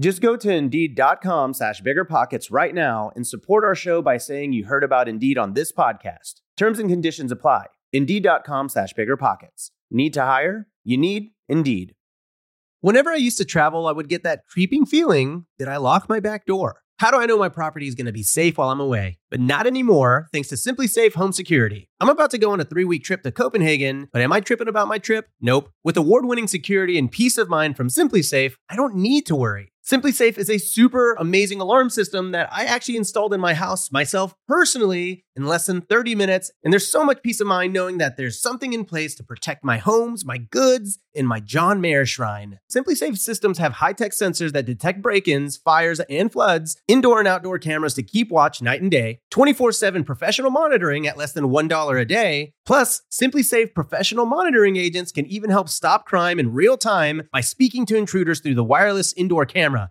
Just go to Indeed.com slash BiggerPockets right now and support our show by saying you heard about Indeed on this podcast. Terms and conditions apply. Indeed.com slash BiggerPockets. Need to hire? You need Indeed. Whenever I used to travel, I would get that creeping feeling that I lock my back door. How do I know my property is going to be safe while I'm away? But not anymore, thanks to SimpliSafe Home Security. I'm about to go on a three week trip to Copenhagen, but am I tripping about my trip? Nope. With award winning security and peace of mind from SimpliSafe, I don't need to worry. SimpliSafe is a super amazing alarm system that I actually installed in my house myself personally in less than 30 minutes. And there's so much peace of mind knowing that there's something in place to protect my homes, my goods, and my John Mayer shrine. SimpliSafe systems have high tech sensors that detect break ins, fires, and floods, indoor and outdoor cameras to keep watch night and day, 24 7 professional monitoring at less than $1 a day. Plus, SimpliSafe professional monitoring agents can even help stop crime in real time by speaking to intruders through the wireless indoor camera.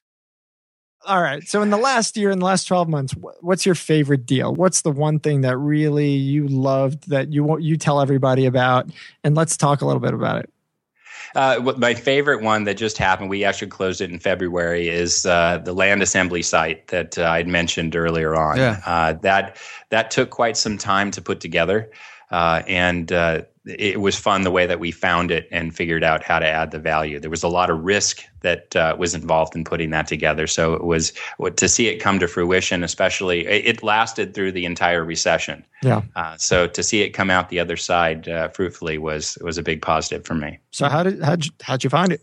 All right. So, in the last year, in the last twelve months, what's your favorite deal? What's the one thing that really you loved that you you tell everybody about? And let's talk a little bit about it. Uh, my favorite one that just happened, we actually closed it in February, is uh, the land assembly site that uh, I'd mentioned earlier on. Yeah. Uh, that that took quite some time to put together, uh, and uh, it was fun the way that we found it and figured out how to add the value. There was a lot of risk that uh, was involved in putting that together. So it was to see it come to fruition, especially it lasted through the entire recession. Yeah. Uh, so to see it come out the other side uh, fruitfully was was a big positive for me. So how did how'd you, how'd you find it?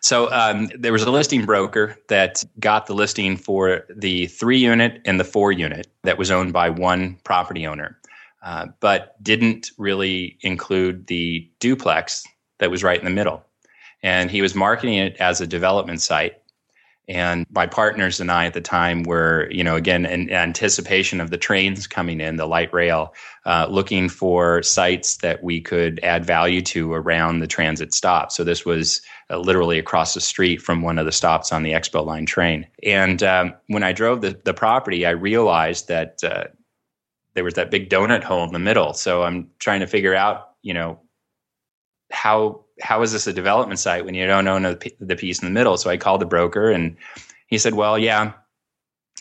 So um, there was a listing broker that got the listing for the three unit and the four unit that was owned by one property owner. Uh, but didn't really include the duplex that was right in the middle. And he was marketing it as a development site. And my partners and I at the time were, you know, again, in anticipation of the trains coming in, the light rail, uh, looking for sites that we could add value to around the transit stop. So this was uh, literally across the street from one of the stops on the Expo Line train. And um, when I drove the, the property, I realized that uh, there was that big donut hole in the middle. So I'm trying to figure out, you know, how how is this a development site when you don't own a, the piece in the middle? So I called the broker, and he said, "Well, yeah,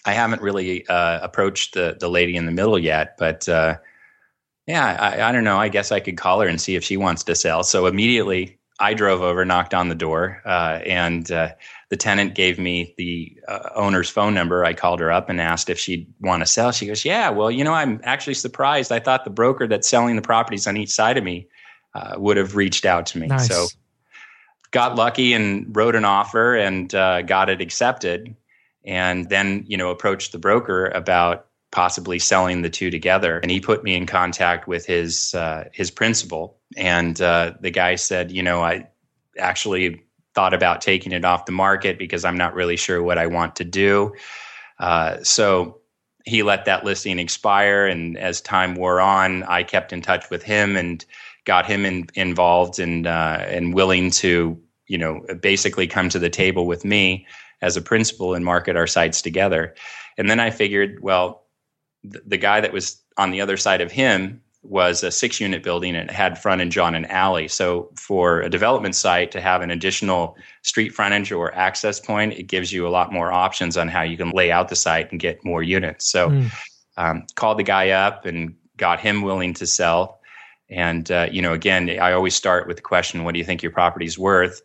I haven't really uh, approached the the lady in the middle yet, but uh, yeah, I, I don't know. I guess I could call her and see if she wants to sell." So immediately I drove over, knocked on the door, uh, and uh, the tenant gave me the uh, owner's phone number. I called her up and asked if she'd want to sell. She goes, "Yeah, well, you know, I'm actually surprised. I thought the broker that's selling the properties on each side of me uh, would have reached out to me." Nice. So, got lucky and wrote an offer and uh, got it accepted, and then you know approached the broker about possibly selling the two together. And he put me in contact with his uh, his principal, and uh, the guy said, you know, I actually thought about taking it off the market because I'm not really sure what I want to do. Uh, so he let that listing expire, and as time wore on, I kept in touch with him and got him in, involved and uh, and willing to you know, basically come to the table with me as a principal and market our sites together. And then I figured, well, the, the guy that was on the other side of him was a six unit building and it had frontage on an alley. So for a development site to have an additional street frontage or access point, it gives you a lot more options on how you can lay out the site and get more units. So mm. um, called the guy up and got him willing to sell. And uh, you know, again, I always start with the question, "What do you think your property's worth?"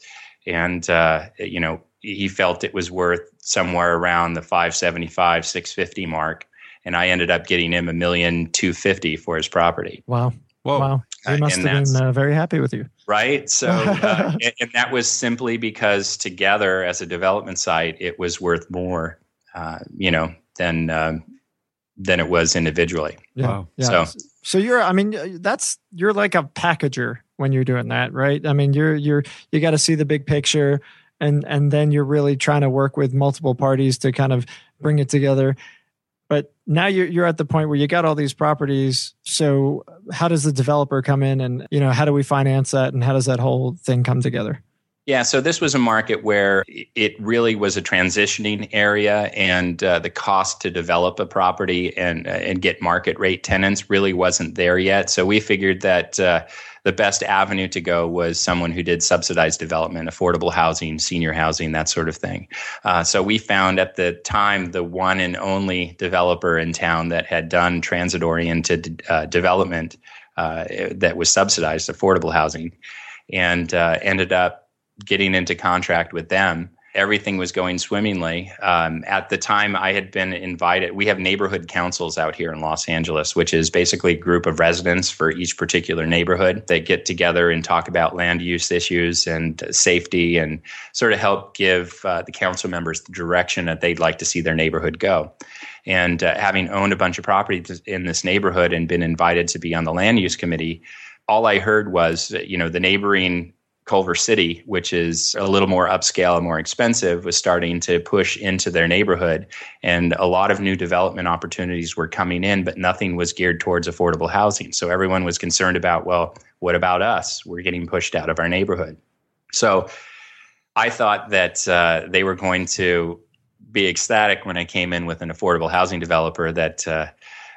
And uh, you know, he felt it was worth somewhere around the 575, 650 mark and I ended up getting him a million two fifty for his property. Wow. Whoa. Wow. He must uh, have been uh, very happy with you. Right. So, uh, and, and, that was simply because together as a development site, it was worth more, uh, you know, than, um, than it was individually. Yeah. Wow. Yeah. So, so you're, I mean, that's, you're like a packager when you're doing that, right? I mean, you're, you're, you got to see the big picture and, and then you're really trying to work with multiple parties to kind of bring it together. But now you're you're at the point where you got all these properties. So how does the developer come in, and you know how do we finance that, and how does that whole thing come together? Yeah, so this was a market where it really was a transitioning area, and uh, the cost to develop a property and uh, and get market rate tenants really wasn't there yet. So we figured that uh, the best avenue to go was someone who did subsidized development, affordable housing, senior housing, that sort of thing. Uh, so we found at the time the one and only developer in town that had done transit oriented uh, development uh, that was subsidized, affordable housing, and ended up getting into contract with them everything was going swimmingly. Um, at the time, I had been invited. We have neighborhood councils out here in Los Angeles, which is basically a group of residents for each particular neighborhood that get together and talk about land use issues and safety and sort of help give uh, the council members the direction that they'd like to see their neighborhood go. And uh, having owned a bunch of properties in this neighborhood and been invited to be on the land use committee, all I heard was, you know, the neighboring Culver City, which is a little more upscale and more expensive, was starting to push into their neighborhood. And a lot of new development opportunities were coming in, but nothing was geared towards affordable housing. So everyone was concerned about, well, what about us? We're getting pushed out of our neighborhood. So I thought that uh, they were going to be ecstatic when I came in with an affordable housing developer that uh,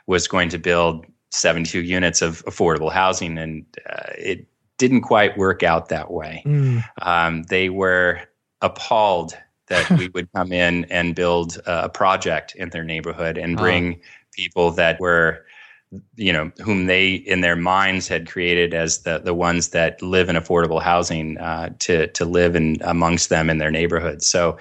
was going to build 72 units of affordable housing. And uh, it didn't quite work out that way. Mm. Um, they were appalled that we would come in and build a project in their neighborhood and bring oh. people that were you know whom they in their minds had created as the the ones that live in affordable housing uh, to to live in amongst them in their neighborhood so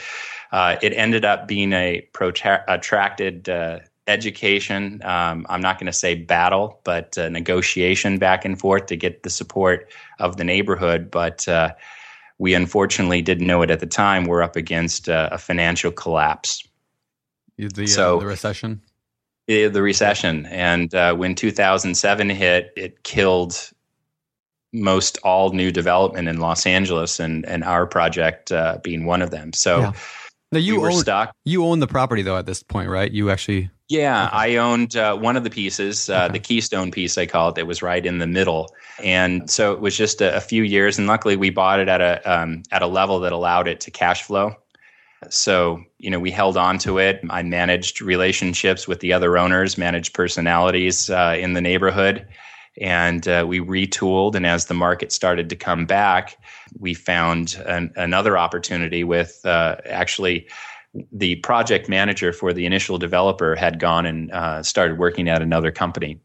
uh, it ended up being a protracted uh, education. Um, I'm not going to say battle, but uh, negotiation back and forth to get the support of the neighborhood. But uh, we unfortunately didn't know it at the time. We're up against uh, a financial collapse. The, uh, so, the recession? The, the recession. And uh, when 2007 hit, it killed most all new development in Los Angeles, and, and our project uh, being one of them. So, yeah. Now you we own, stuck. You own the property though at this point, right? You actually yeah, okay. I owned uh, one of the pieces, uh, okay. the Keystone piece, I call it. That was right in the middle, and so it was just a, a few years. And luckily, we bought it at a um, at a level that allowed it to cash flow. So you know, we held on to it. I managed relationships with the other owners, managed personalities uh, in the neighborhood, and uh, we retooled. And as the market started to come back, we found an, another opportunity with uh, actually the project manager for the initial developer had gone and uh, started working at another company.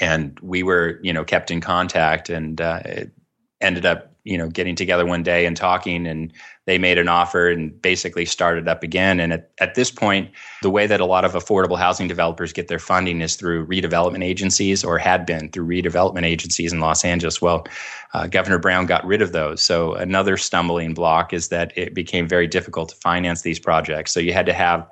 And we were you know kept in contact and uh, ended up you know getting together one day and talking and they made an offer and basically started up again. And at, at this point the way that a lot of affordable housing developers get their funding is through redevelopment agencies or had been through redevelopment agencies in los angeles. Well uh, governor brown got rid of those. So another stumbling block is that it became very difficult to finance these projects. So you had to have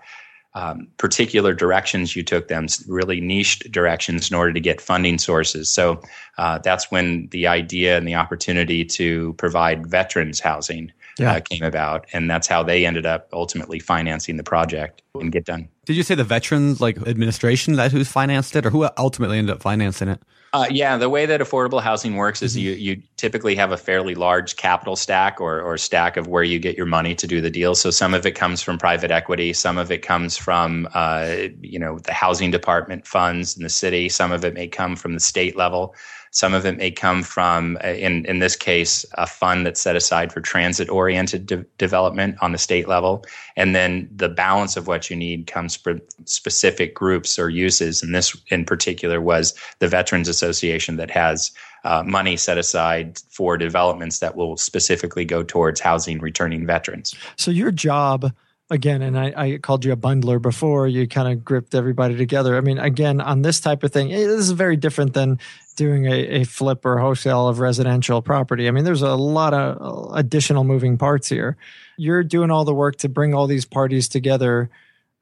um, particular directions you took them, really niched directions in order to get funding sources. So uh, that's when the idea and the opportunity to provide veterans housing yeah. uh, came about, and that's how they ended up ultimately financing the project and get done. Did you say the veterans like administration that who's financed it, or who ultimately ended up financing it? Uh, yeah, the way that affordable housing works is mm-hmm. you you typically have a fairly large capital stack or or stack of where you get your money to do the deal. So some of it comes from private equity, some of it comes from uh, you know the housing department funds in the city, some of it may come from the state level. Some of it may come from, uh, in, in this case, a fund that's set aside for transit oriented de- development on the state level. And then the balance of what you need comes from specific groups or uses. And this, in particular, was the Veterans Association that has uh, money set aside for developments that will specifically go towards housing returning veterans. So, your job again, and I, I, called you a bundler before, you kind of gripped everybody together. I mean, again, on this type of thing, this is very different than doing a, a flip or wholesale of residential property. I mean, there's a lot of uh, additional moving parts here. You're doing all the work to bring all these parties together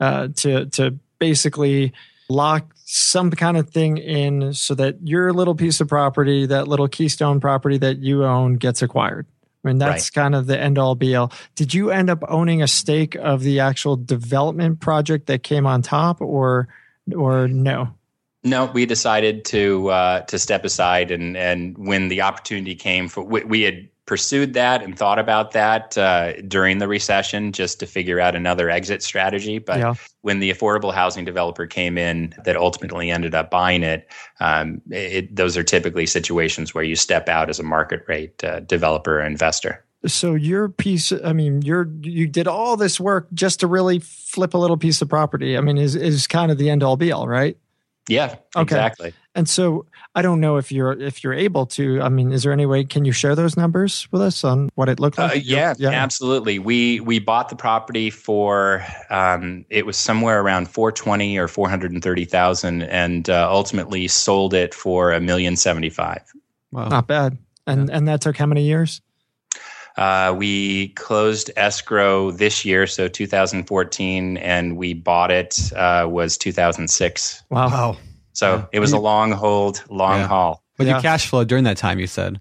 uh, to to basically lock some kind of thing in so that your little piece of property, that little keystone property that you own, gets acquired. I mean, that's right. kind of the end all be all. Did you end up owning a stake of the actual development project that came on top, or or no? No, we decided to uh, to step aside, and and when the opportunity came for, we, we had pursued that and thought about that uh, during the recession just to figure out another exit strategy. But yeah. when the affordable housing developer came in that ultimately ended up buying it, um, it, those are typically situations where you step out as a market rate uh, developer or investor. So your piece, I mean, you're you did all this work just to really flip a little piece of property. I mean, is is kind of the end all be all, right? Yeah, okay. exactly. And so I don't know if you're if you're able to. I mean, is there any way can you share those numbers with us on what it looked uh, like? Uh, yeah, yeah, absolutely. We we bought the property for um, it was somewhere around four twenty or four hundred and thirty thousand, and uh, ultimately sold it for a million seventy five. Wow, not bad. And yeah. and that took how many years? Uh, we closed escrow this year, so 2014, and we bought it uh, was 2006. Wow. wow. So yeah. it was a long hold, long yeah. haul. But yeah. your cash flow during that time, you said.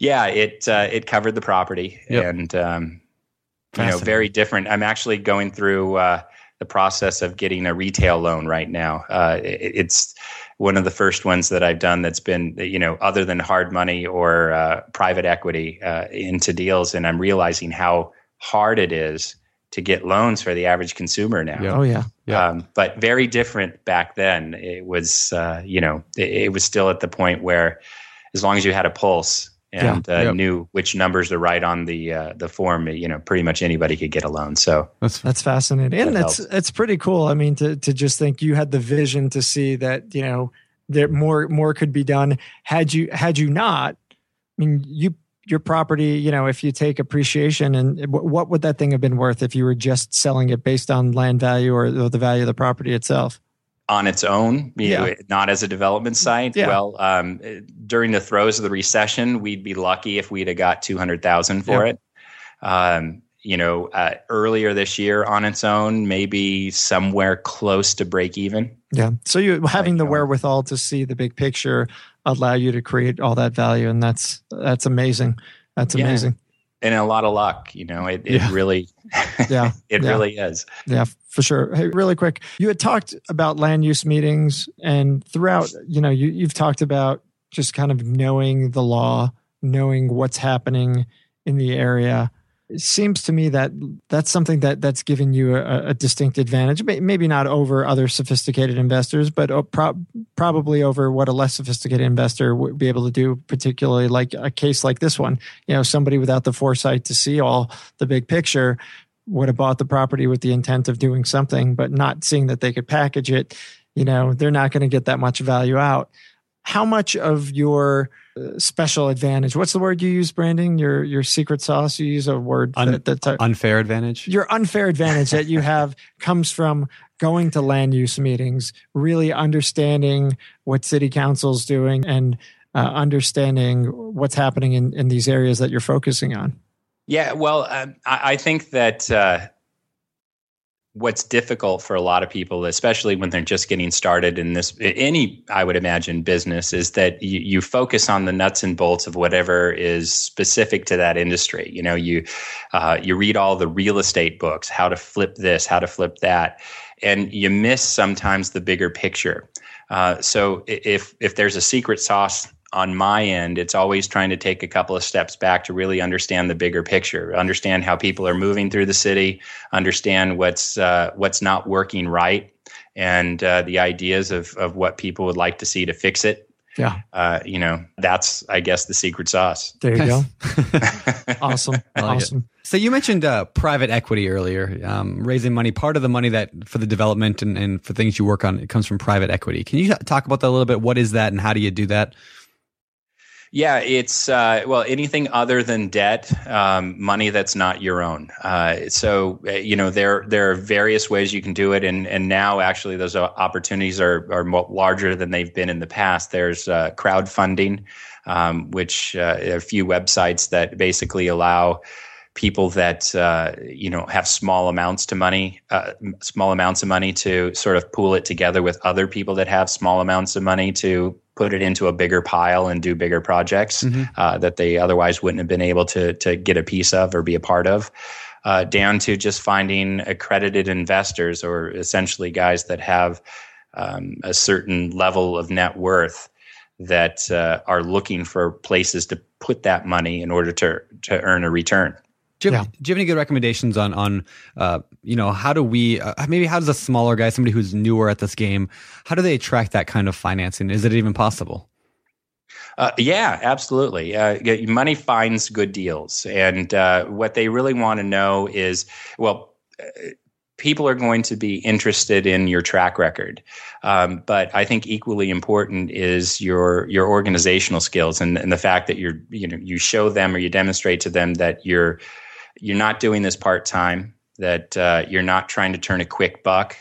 Yeah, it uh, it covered the property, yep. and um, you know, very different. I'm actually going through uh, the process of getting a retail loan right now. Uh, it, it's one of the first ones that I've done that's been, you know, other than hard money or uh, private equity uh, into deals. And I'm realizing how hard it is to get loans for the average consumer now. Yeah. Oh, yeah. yeah. Um, but very different back then. It was, uh, you know, it, it, was still at the point where as long as you had a pulse, and yeah, uh, yep. knew which numbers to write on the uh, the form. You know, pretty much anybody could get a loan. So that's that's fascinating, and it's it's pretty cool. I mean, to to just think you had the vision to see that you know that more more could be done. Had you had you not, I mean, you your property, you know, if you take appreciation and what would that thing have been worth if you were just selling it based on land value or the value of the property itself? On its own, yeah. know, not as a development site. Yeah. Well, um, during the throes of the recession, we'd be lucky if we'd have got two hundred thousand for yeah. it. Um, you know, uh, earlier this year on its own, maybe somewhere close to break even. Yeah. So you having the wherewithal to see the big picture allow you to create all that value, and that's that's amazing. That's amazing and a lot of luck. You know, it, it yeah. really, yeah, it yeah. really is. Yeah, for sure. Hey, really quick, you had talked about land use meetings, and throughout, you know, you, you've talked about just kind of knowing the law, knowing what's happening in the area it seems to me that that's something that that's given you a, a distinct advantage. Maybe not over other sophisticated investors, but oh, pro- probably over what a less sophisticated investor would be able to do. Particularly like a case like this one, you know, somebody without the foresight to see all the big picture would have bought the property with the intent of doing something, but not seeing that they could package it. You know, they're not going to get that much value out. How much of your special advantage. What's the word you use, Brandon? Your your secret sauce. You use a word Un, that, that's unfair advantage. Your unfair advantage that you have comes from going to land use meetings, really understanding what city council's doing, and uh, understanding what's happening in in these areas that you're focusing on. Yeah, well, um, I, I, think that. Uh, what's difficult for a lot of people, especially when they're just getting started in this, any, I would imagine, business, is that you, you focus on the nuts and bolts of whatever is specific to that industry. You know, you, uh, you read all the real estate books, how to flip this, how to flip that, and you miss sometimes the bigger picture. Uh, so if if there's a secret sauce on my end, it's always trying to take a couple of steps back to really understand the bigger picture, understand how people are moving through the city, understand what's uh, what's not working right, and uh, the ideas of of what people would like to see to fix it. Yeah, uh, you know that's I guess the secret sauce. There you go. awesome, like awesome. It. So you mentioned uh, private equity earlier, um, raising money. Part of the money that for the development and, and for things you work on, it comes from private equity. Can you talk about that a little bit? What is that, and how do you do that? Yeah, it's uh, well anything other than debt, um, money that's not your own. Uh, so uh, you know there there are various ways you can do it, and and now actually those opportunities are are larger than they've been in the past. There's uh, crowdfunding, um, which uh, a few websites that basically allow people that uh, you know have small amounts to money, uh, small amounts of money to sort of pool it together with other people that have small amounts of money to put it into a bigger pile and do bigger projects mm-hmm. uh, that they otherwise wouldn't have been able to to get a piece of or be a part of. Uh, down to just finding accredited investors or essentially guys that have um, a certain level of net worth that uh, are looking for places to put that money in order to to earn a return. Do you, have, yeah. do you have any good recommendations on on uh, you know how do we uh, maybe how does a smaller guy somebody who's newer at this game how do they attract that kind of financing is it even possible uh, yeah, absolutely. Uh, money finds good deals, and uh, what they really want to know is, well, uh, people are going to be interested in your track record, um, but I think equally important is your your organizational skills and, and the fact that you're you know you show them or you demonstrate to them that you're you're not doing this part time, that uh, you're not trying to turn a quick buck,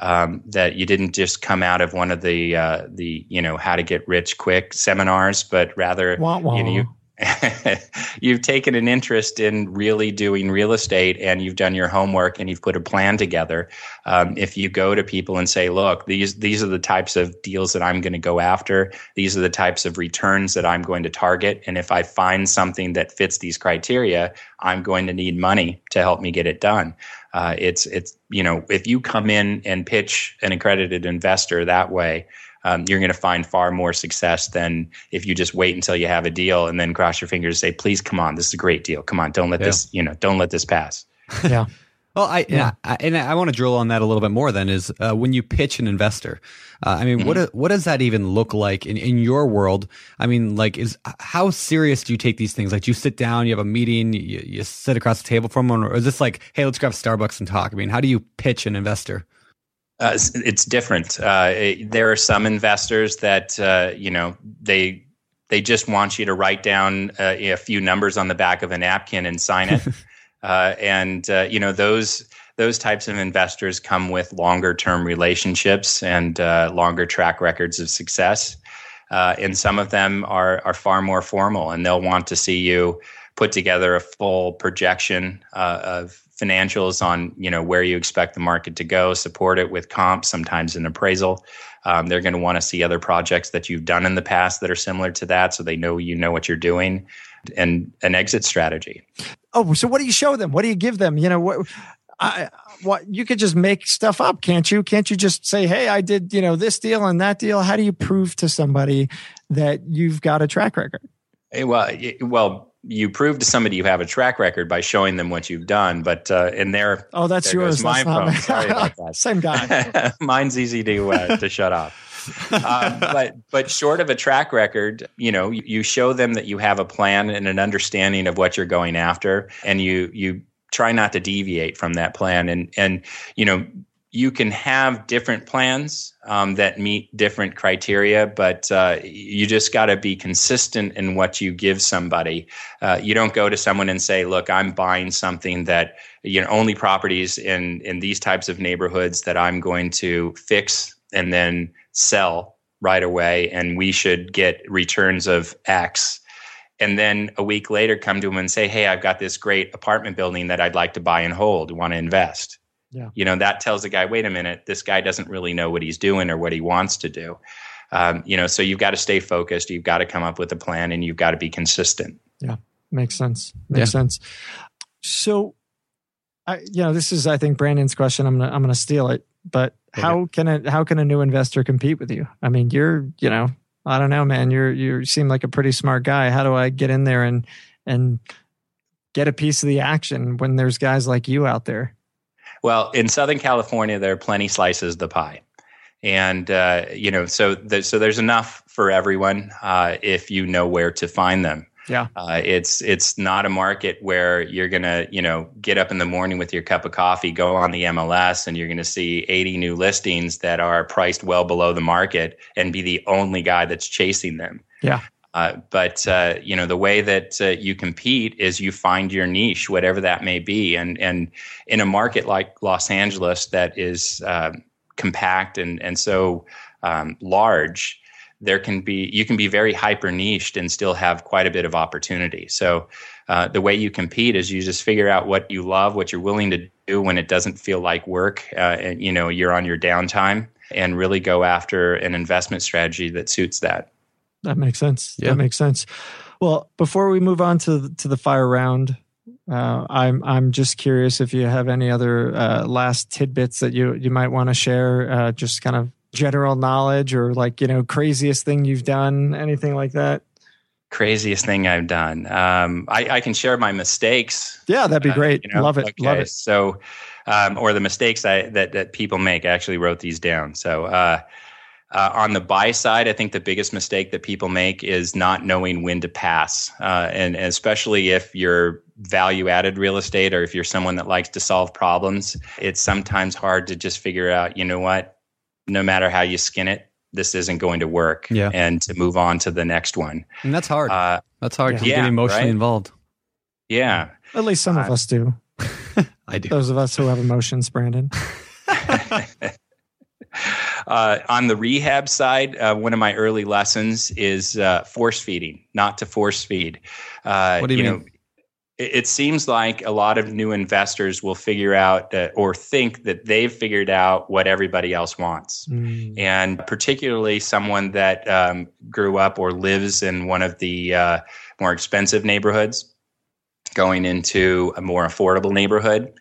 um, that you didn't just come out of one of the uh, the you know how to get rich quick seminars, but rather wah, wah. you know you, you've taken an interest in really doing real estate and you've done your homework and you've put a plan together. Um, if you go to people and say, look, these, these are the types of deals that I'm going to go after. These are the types of returns that I'm going to target. And if I find something that fits these criteria, I'm going to need money to help me get it done. Uh, it's, it's, you know, if you come in and pitch an accredited investor that way, um, you're going to find far more success than if you just wait until you have a deal and then cross your fingers and say, please come on, this is a great deal. Come on, don't let yeah. this, you know, don't let this pass. Yeah. Well, I, yeah. I, and I want to drill on that a little bit more. Then is uh, when you pitch an investor. Uh, I mean, mm-hmm. what what does that even look like in, in your world? I mean, like, is how serious do you take these things? Like, do you sit down, you have a meeting, you, you sit across the table from them, or is this like, hey, let's grab Starbucks and talk? I mean, how do you pitch an investor? Uh, it's different. Uh, it, there are some investors that uh, you know they they just want you to write down uh, a few numbers on the back of a napkin and sign it, uh, and uh, you know those those types of investors come with longer term relationships and longer track records of success. and some of them are are far more formal, and they'll want to see you put together a full projection of financials on you know where you expect the market to go support it with comps sometimes an appraisal um, they're going to want to see other projects that you've done in the past that are similar to that so they know you know what you're doing and an exit strategy oh so what do you show them what do you give them you know what I, what you could just make stuff up, can't you? Can't you just say, "Hey, I did, you know, this deal and that deal"? How do you prove to somebody that you've got a track record? Hey, Well, well, you prove to somebody you have a track record by showing them what you've done. But uh, in there, oh, that's there yours. My phone. Sorry about that. Same guy. Mine's easy to uh, to shut off. um, but but short of a track record, you know, you, you show them that you have a plan and an understanding of what you're going after, and you you try not to deviate from that plan. And and you know, you can have different plans um, that meet different criteria, but uh, you just got to be consistent in what you give somebody. Uh, you don't go to someone and say, "Look, I'm buying something that you know only properties in in these types of neighborhoods that I'm going to fix and then sell right away, and we should get returns of X." And then a week later, come to them and say, "Hey, I've got this great apartment building that I'd like to buy and hold. Want to invest?" Yeah. You know, that tells the guy, wait a minute, this guy doesn't really know what he's doing or what he wants to do. Um, you know, so you've got to stay focused. You've got to come up with a plan and you've got to be consistent. Yeah. Makes sense. Makes yeah. sense. So, I, you know, this is, I think, Brandon's question. I'm going to, I'm going to steal it. But how can it how can a new investor compete with you? I mean, you're you know I don't know, man. You're you seem like a pretty smart guy. How do I get in there and and get a piece of the action when there's guys like you out there? Well, in Southern California, there are plenty slices of the pie, and uh, you know, so the, so there's enough for everyone uh, if you know where to find them. Yeah, uh, it's it's not a market where you're gonna you know get up in the morning with your cup of coffee, go on the MLS, and you're gonna see 80 new listings that are priced well below the market, and be the only guy that's chasing them. Yeah. Uh, but uh, you know the way that uh, you compete is you find your niche, whatever that may be, and and in a market like Los Angeles that is um, compact and and so um, large, there can be you can be very hyper niched and still have quite a bit of opportunity. So uh, the way you compete is you just figure out what you love, what you're willing to do when it doesn't feel like work, uh, and you know you're on your downtime, and really go after an investment strategy that suits that. That makes sense. Yeah. That makes sense. Well, before we move on to to the fire round, uh, I'm I'm just curious if you have any other uh, last tidbits that you you might want to share, uh, just kind of general knowledge or like you know craziest thing you've done anything like that craziest thing i've done um, I, I, can share my mistakes yeah that'd be uh, great uh, you know? love it okay. love it so um, or the mistakes I, that, that people make I actually wrote these down so uh, uh, on the buy side, I think the biggest mistake that people make is not knowing when to pass, uh, and, and, especially if you're value added real estate or if you're someone that likes to solve problems, it's sometimes hard to just figure out, you know what, no matter how you skin it, this isn't going to work. Yeah. And to move on to the next one. And that's hard. Uh, that's hard to yeah, get emotionally right? involved. Yeah. At least some uh, of us do. I do. Those of us who have emotions, Brandon. uh, on the rehab side, uh, one of my early lessons is uh, force feeding, not to force feed. Uh, what do you, you mean? Know, it seems like a lot of new investors will figure out uh, or think that they've figured out what everybody else wants. Mm. And particularly someone that um, grew up or lives in one of the uh, more expensive neighborhoods, going into a more affordable neighborhood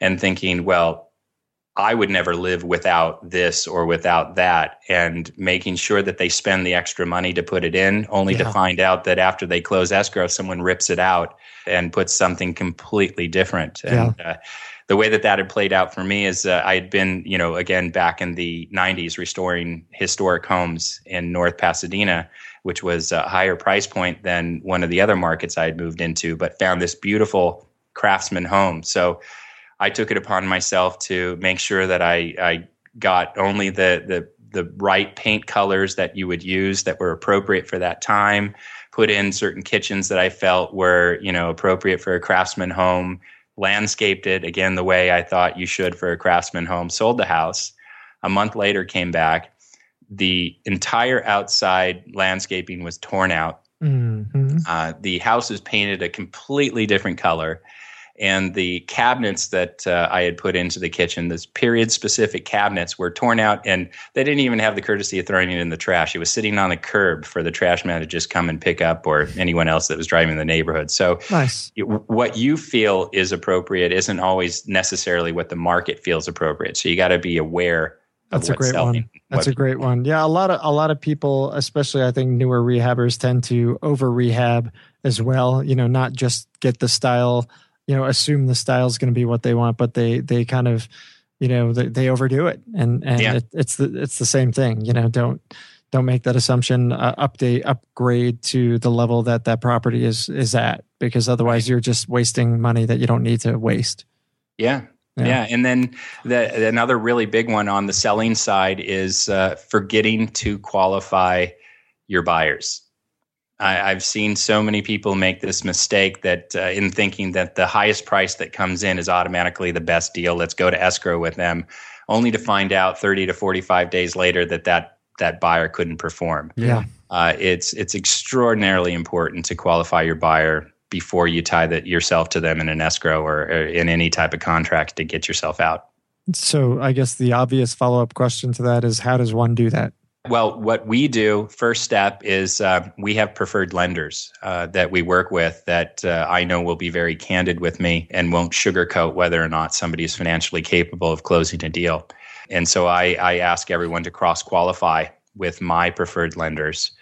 and thinking, well, I would never live without this or without that, and making sure that they spend the extra money to put it in, only yeah. to find out that after they close escrow, someone rips it out and puts something completely different. And yeah. uh, the way that that had played out for me is uh, I had been, you know, again back in the 90s restoring historic homes in North Pasadena, which was a higher price point than one of the other markets I had moved into, but found this beautiful craftsman home. So I took it upon myself to make sure that I, I got only the, the the right paint colors that you would use that were appropriate for that time. Put in certain kitchens that I felt were you know appropriate for a craftsman home. Landscaped it again the way I thought you should for a craftsman home. Sold the house. A month later, came back. The entire outside landscaping was torn out. Mm-hmm. Uh, the house was painted a completely different color and the cabinets that uh, I had put into the kitchen, those period specific cabinets, were torn out, and they didn't even have the courtesy of throwing it in the trash. It was sitting on the curb for the trash man to just come and pick up, or anyone else that was driving the neighborhood. So, nice. what you feel is appropriate isn't always necessarily what the market feels appropriate. So you got to be aware. That's a great selling, one. That's a great one. Yeah, a lot of a lot of people, especially I think newer rehabbers, tend to over rehab as well. You know, not just get the style you know assume the style is going to be what they want but they they kind of you know they, they overdo it and and yeah. it, it's the it's the same thing you know don't don't make that assumption uh, update upgrade to the level that that property is is at because otherwise you're just wasting money that you don't need to waste yeah yeah. yeah. and then the, another really big one on the selling side is uh, forgetting to qualify your buyers. I, have seen so many people make this mistake that uh, in thinking that the highest price that comes in is automatically the best deal. Let's go to escrow with them, only to find out 30 to 45 days later that that, that buyer couldn't perform. Yeah. Uh, it's it's extraordinarily important to qualify your buyer before you tie that yourself to them in an escrow or, or in any type of contract to get yourself out. So I guess the obvious follow up question to that is how does one do that? Well, what we do first step is uh, we have preferred lenders uh, that we work with that uh, I know will be very candid with me and won't sugarcoat whether or not somebody is financially capable of closing a deal. And so I, I ask everyone to cross qualify with my preferred lenders.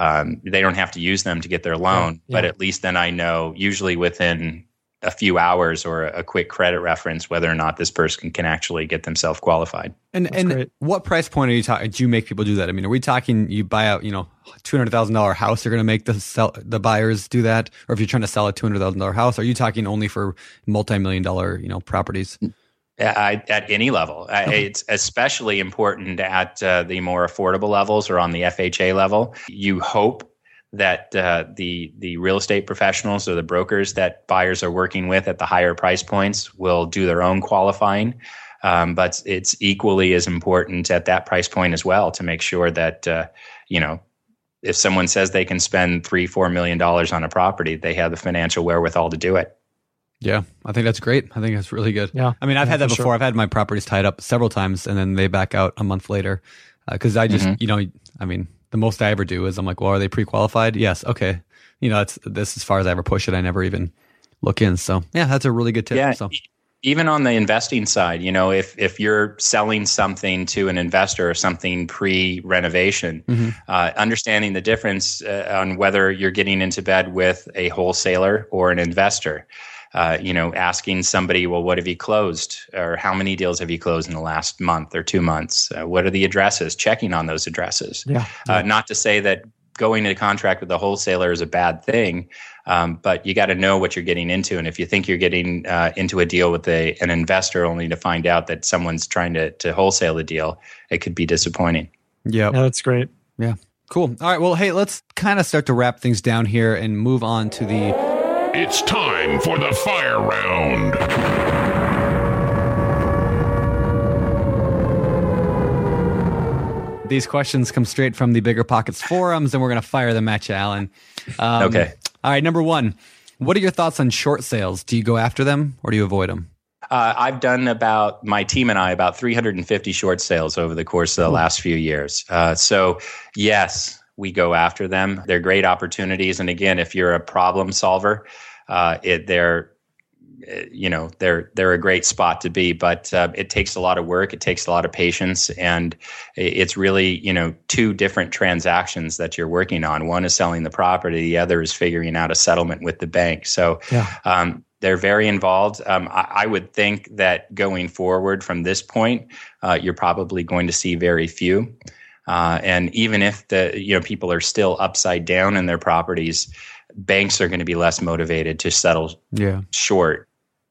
Um, they don't have to use them to get their loan, yeah. but at least then I know, usually within a few hours or a quick credit reference whether or not this person can actually get themselves qualified. And That's and great. what price point are you talking? Do you make people do that? I mean, are we talking you buy out you know two hundred thousand dollar house? You're going to make the sell the buyers do that, or if you're trying to sell a two hundred thousand dollar house, are you talking only for multi million dollar you know properties? At, at any level, okay. it's especially important at uh, the more affordable levels or on the FHA level. You hope that uh, the the real estate professionals or the brokers that buyers are working with at the higher price points will do their own qualifying. Um, but it's equally as important at that price point as well to make sure that uh, you know if someone says they can spend three four million dollars on a property, they have the financial wherewithal to do it. Yeah, I think that's great. I think that's really good. Yeah, I mean, I've yeah, had that before. Sure. I've had my properties tied up several times, and then they back out a month later because uh, I just, mm-hmm. you know, I mean, the most I ever do is I'm like, well, are they pre-qualified? Yes. Okay. You know, that's this as far as I ever push it. I never even look in. So yeah, that's a really good tip. Yeah. So. Even on the investing side, you know, if if you're selling something to an investor or something pre-renovation, mm-hmm. uh, understanding the difference uh, on whether you're getting into bed with a wholesaler or an investor. Uh, you know, asking somebody, well, what have you closed, or how many deals have you closed in the last month or two months? Uh, what are the addresses? Checking on those addresses. Yeah. Uh, not to say that going into contract with a wholesaler is a bad thing, um, but you got to know what you're getting into. And if you think you're getting uh, into a deal with a, an investor only to find out that someone's trying to, to wholesale the deal, it could be disappointing. Yeah. Yeah, that's great. Yeah. Cool. All right. Well, hey, let's kind of start to wrap things down here and move on to the it's time for the fire round. These questions come straight from the BiggerPockets forums, and we're going to fire them at you, Alan. Um, okay. All right. Number one, what are your thoughts on short sales? Do you go after them or do you avoid them? Uh, I've done about my team and I about 350 short sales over the course of the last few years. Uh, so yes, we go after them. They're great opportunities. And again, if you're a problem solver, uh, it, they're you know they're they're a great spot to be. But uh, it takes a lot of work. It takes a lot of patience. And it's really you know two different transactions that you're working on. One is selling the property. The other is figuring out a settlement with the bank. So yeah. um, they're very involved. Um, I, I, would think that going forward from this point uh, you're probably going to see very few uh, and even if the you know people are still upside down in their properties, banks are going to be less motivated to settle yeah. short,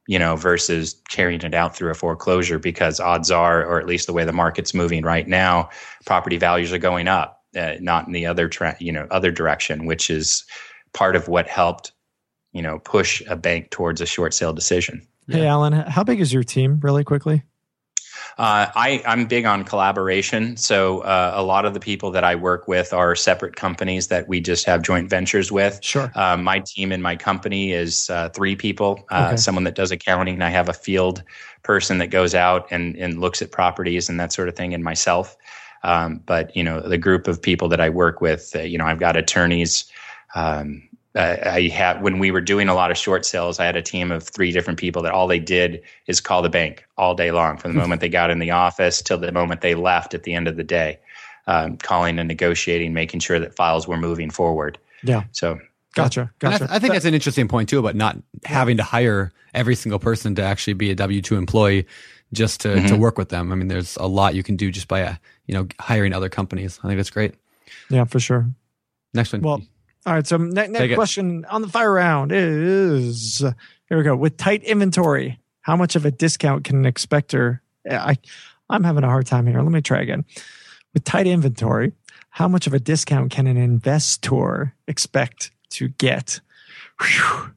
you know, versus carrying it out through a foreclosure because odds are, or at least the way the market's moving right now, property values are going up, uh, not in the other tra- you know other direction, which is part of what helped you know push a bank towards a short sale decision. Hey, yeah. Alan, how big is your team, really quickly? Uh, I, I'm big on collaboration. So uh, a lot of the people that I work with are separate companies that we just have joint ventures with. Sure. Uh, my team in my company is uh, three people. Uh, okay. Someone that does accounting. And I have a field person that goes out and, and looks at properties and that sort of thing, and myself. Um, but you know, the group of people that I work with, uh, you know, I've got attorneys. Um, uh, I had when we were doing a lot of short sales, I had a team of three different people that all they did is call the bank all day long from the moment they got in the office till the moment they left at the end of the day, um, calling and negotiating, making sure that files were moving forward. Yeah. So Gotcha. Gotcha. I, I, think that's an interesting point too about not having to hire every single person to actually be a W two employee just to, mm-hmm. to work with them. I mean, there's a lot you can do just by uh, you know hiring other companies. I think that's great. Yeah, for sure. Next one. Well, all right. So ne- next question on the fire round is here we go. With tight inventory, how much of a discount can an expector? I, I'm having a hard time here. Let me try again. With tight inventory, how much of a discount can an investor expect to get? Whew.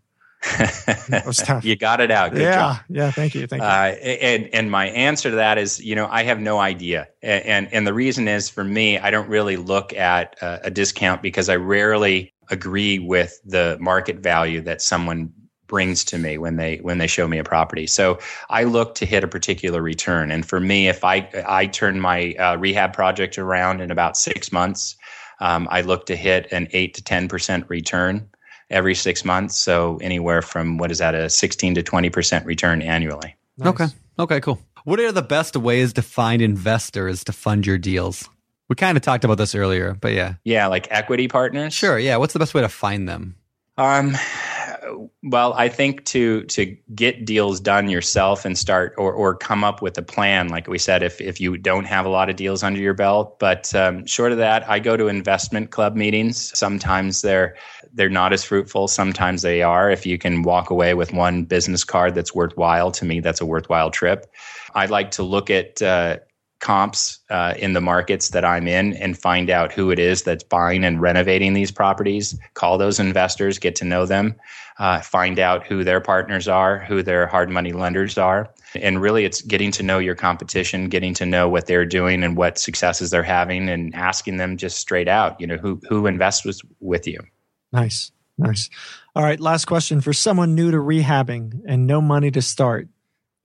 That was tough. you got it out. Good yeah, job. yeah. Thank you, thank you. Uh, and and my answer to that is, you know, I have no idea, and and, and the reason is for me, I don't really look at uh, a discount because I rarely agree with the market value that someone brings to me when they when they show me a property. So I look to hit a particular return, and for me, if I I turn my uh, rehab project around in about six months, um, I look to hit an eight to ten percent return every six months. So anywhere from what is that a sixteen to twenty percent return annually. Nice. Okay. Okay. Cool. what are the best ways to find investors to fund your deals? We kind of talked about this earlier, but yeah. Yeah, like equity partners. Sure. Yeah. What's the best way to find them? Um, well, I think to to get deals done yourself and start or or come up with a plan, like we said, if if you don't have a lot of deals under your belt. But um, short of that, I go to investment club meetings. Sometimes they're they're not as fruitful. Sometimes they are. If you can walk away with one business card that's worthwhile, to me, that's a worthwhile trip. I like to look at uh, comps uh, in the markets that I'm in and find out who it is that's buying and renovating these properties. Call those investors, get to know them, uh, find out who their partners are, who their hard money lenders are. And really, it's getting to know your competition, getting to know what they're doing and what successes they're having, and asking them just straight out, you know, who who invests with, with you. Nice, nice. All right, last question for someone new to rehabbing and no money to start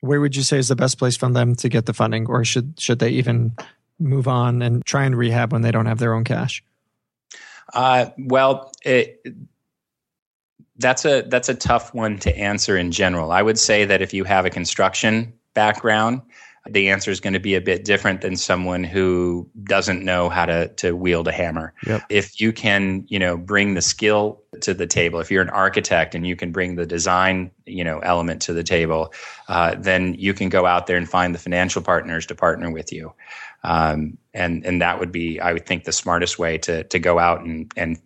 where would you say is the best place for them to get the funding or should should they even move on and try and rehab when they don't have their own cash? Uh, well it, that's a that's a tough one to answer in general. I would say that if you have a construction background the answer is going to be a bit different than someone who doesn't know how to to wield a hammer. Yep. If you can, you know, bring the skill to the table, if you're an architect and you can bring the design, you know, element to the table, uh, then you can go out there and find the financial partners to partner with you. Um, and and that would be, I would think, the smartest way to to go out and and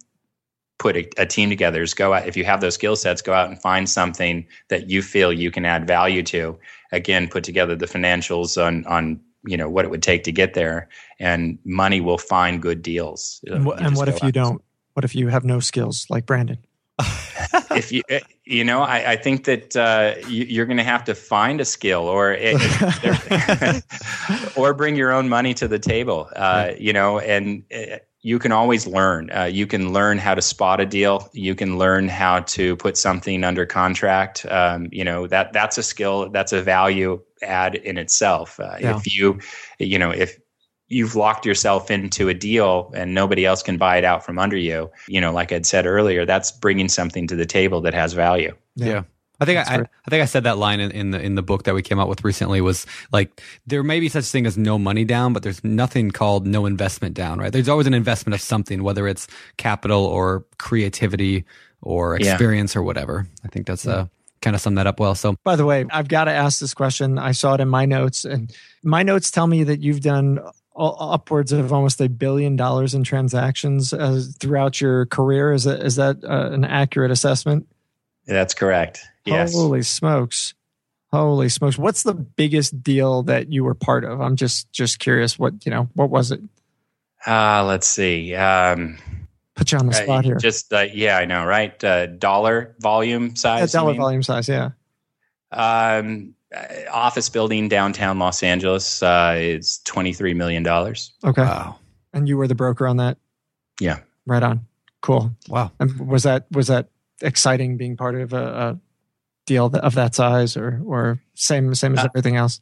put a, a, team together is go out if you have those skill sets go out and find something that you feel you can add value to again put together the financials on on you know what it would take to get there. And money will find good deals. And, what, and what if you don't? What if you have no skills like brandon? If you eh, you know i, I think that uh, you, are going to have to find a skill or it, or bring your own money to the table. Uh, you know and eh, you can always learn. Uh, you can learn how to spot a deal. You can learn how to put something under contract. Um, you know that that's a skill. That's a value add in itself. Uh, yeah. If you, you know, if you've locked yourself into a deal and nobody else can buy it out from under you, you know, like I'd said earlier, that's bringing something to the table that has value. yeah. yeah. I think I, I, think I said that line in, in, the in the book that we came out with recently was like there may be such a thing as no money down, but there's nothing called no investment down, right? There's always an investment of something, whether it's capital or creativity or experience yeah. or whatever. I think that's yeah. uh, kind of sum that up well. So, by the way, I've got to ask this question. I saw it in my notes, and my notes tell me that you've done upwards of almost a billion dollars in transactions uh, throughout your career. Is that is that uh, an accurate assessment? That's correct. Yes. Holy smokes. Holy smokes. What's the biggest deal that you were part of? I'm just just curious what, you know, what was it? Uh, let's see. Um, Put you on the spot uh, here. Just uh, yeah, I know, right? Uh, dollar volume size. Yeah, dollar volume size, yeah. Um, uh, office building downtown Los Angeles uh, is twenty three million dollars. Okay. Wow. And you were the broker on that. Yeah. Right on. Cool. Wow. And was that was that exciting being part of a, a deal of that size, or or same same as uh, everything else?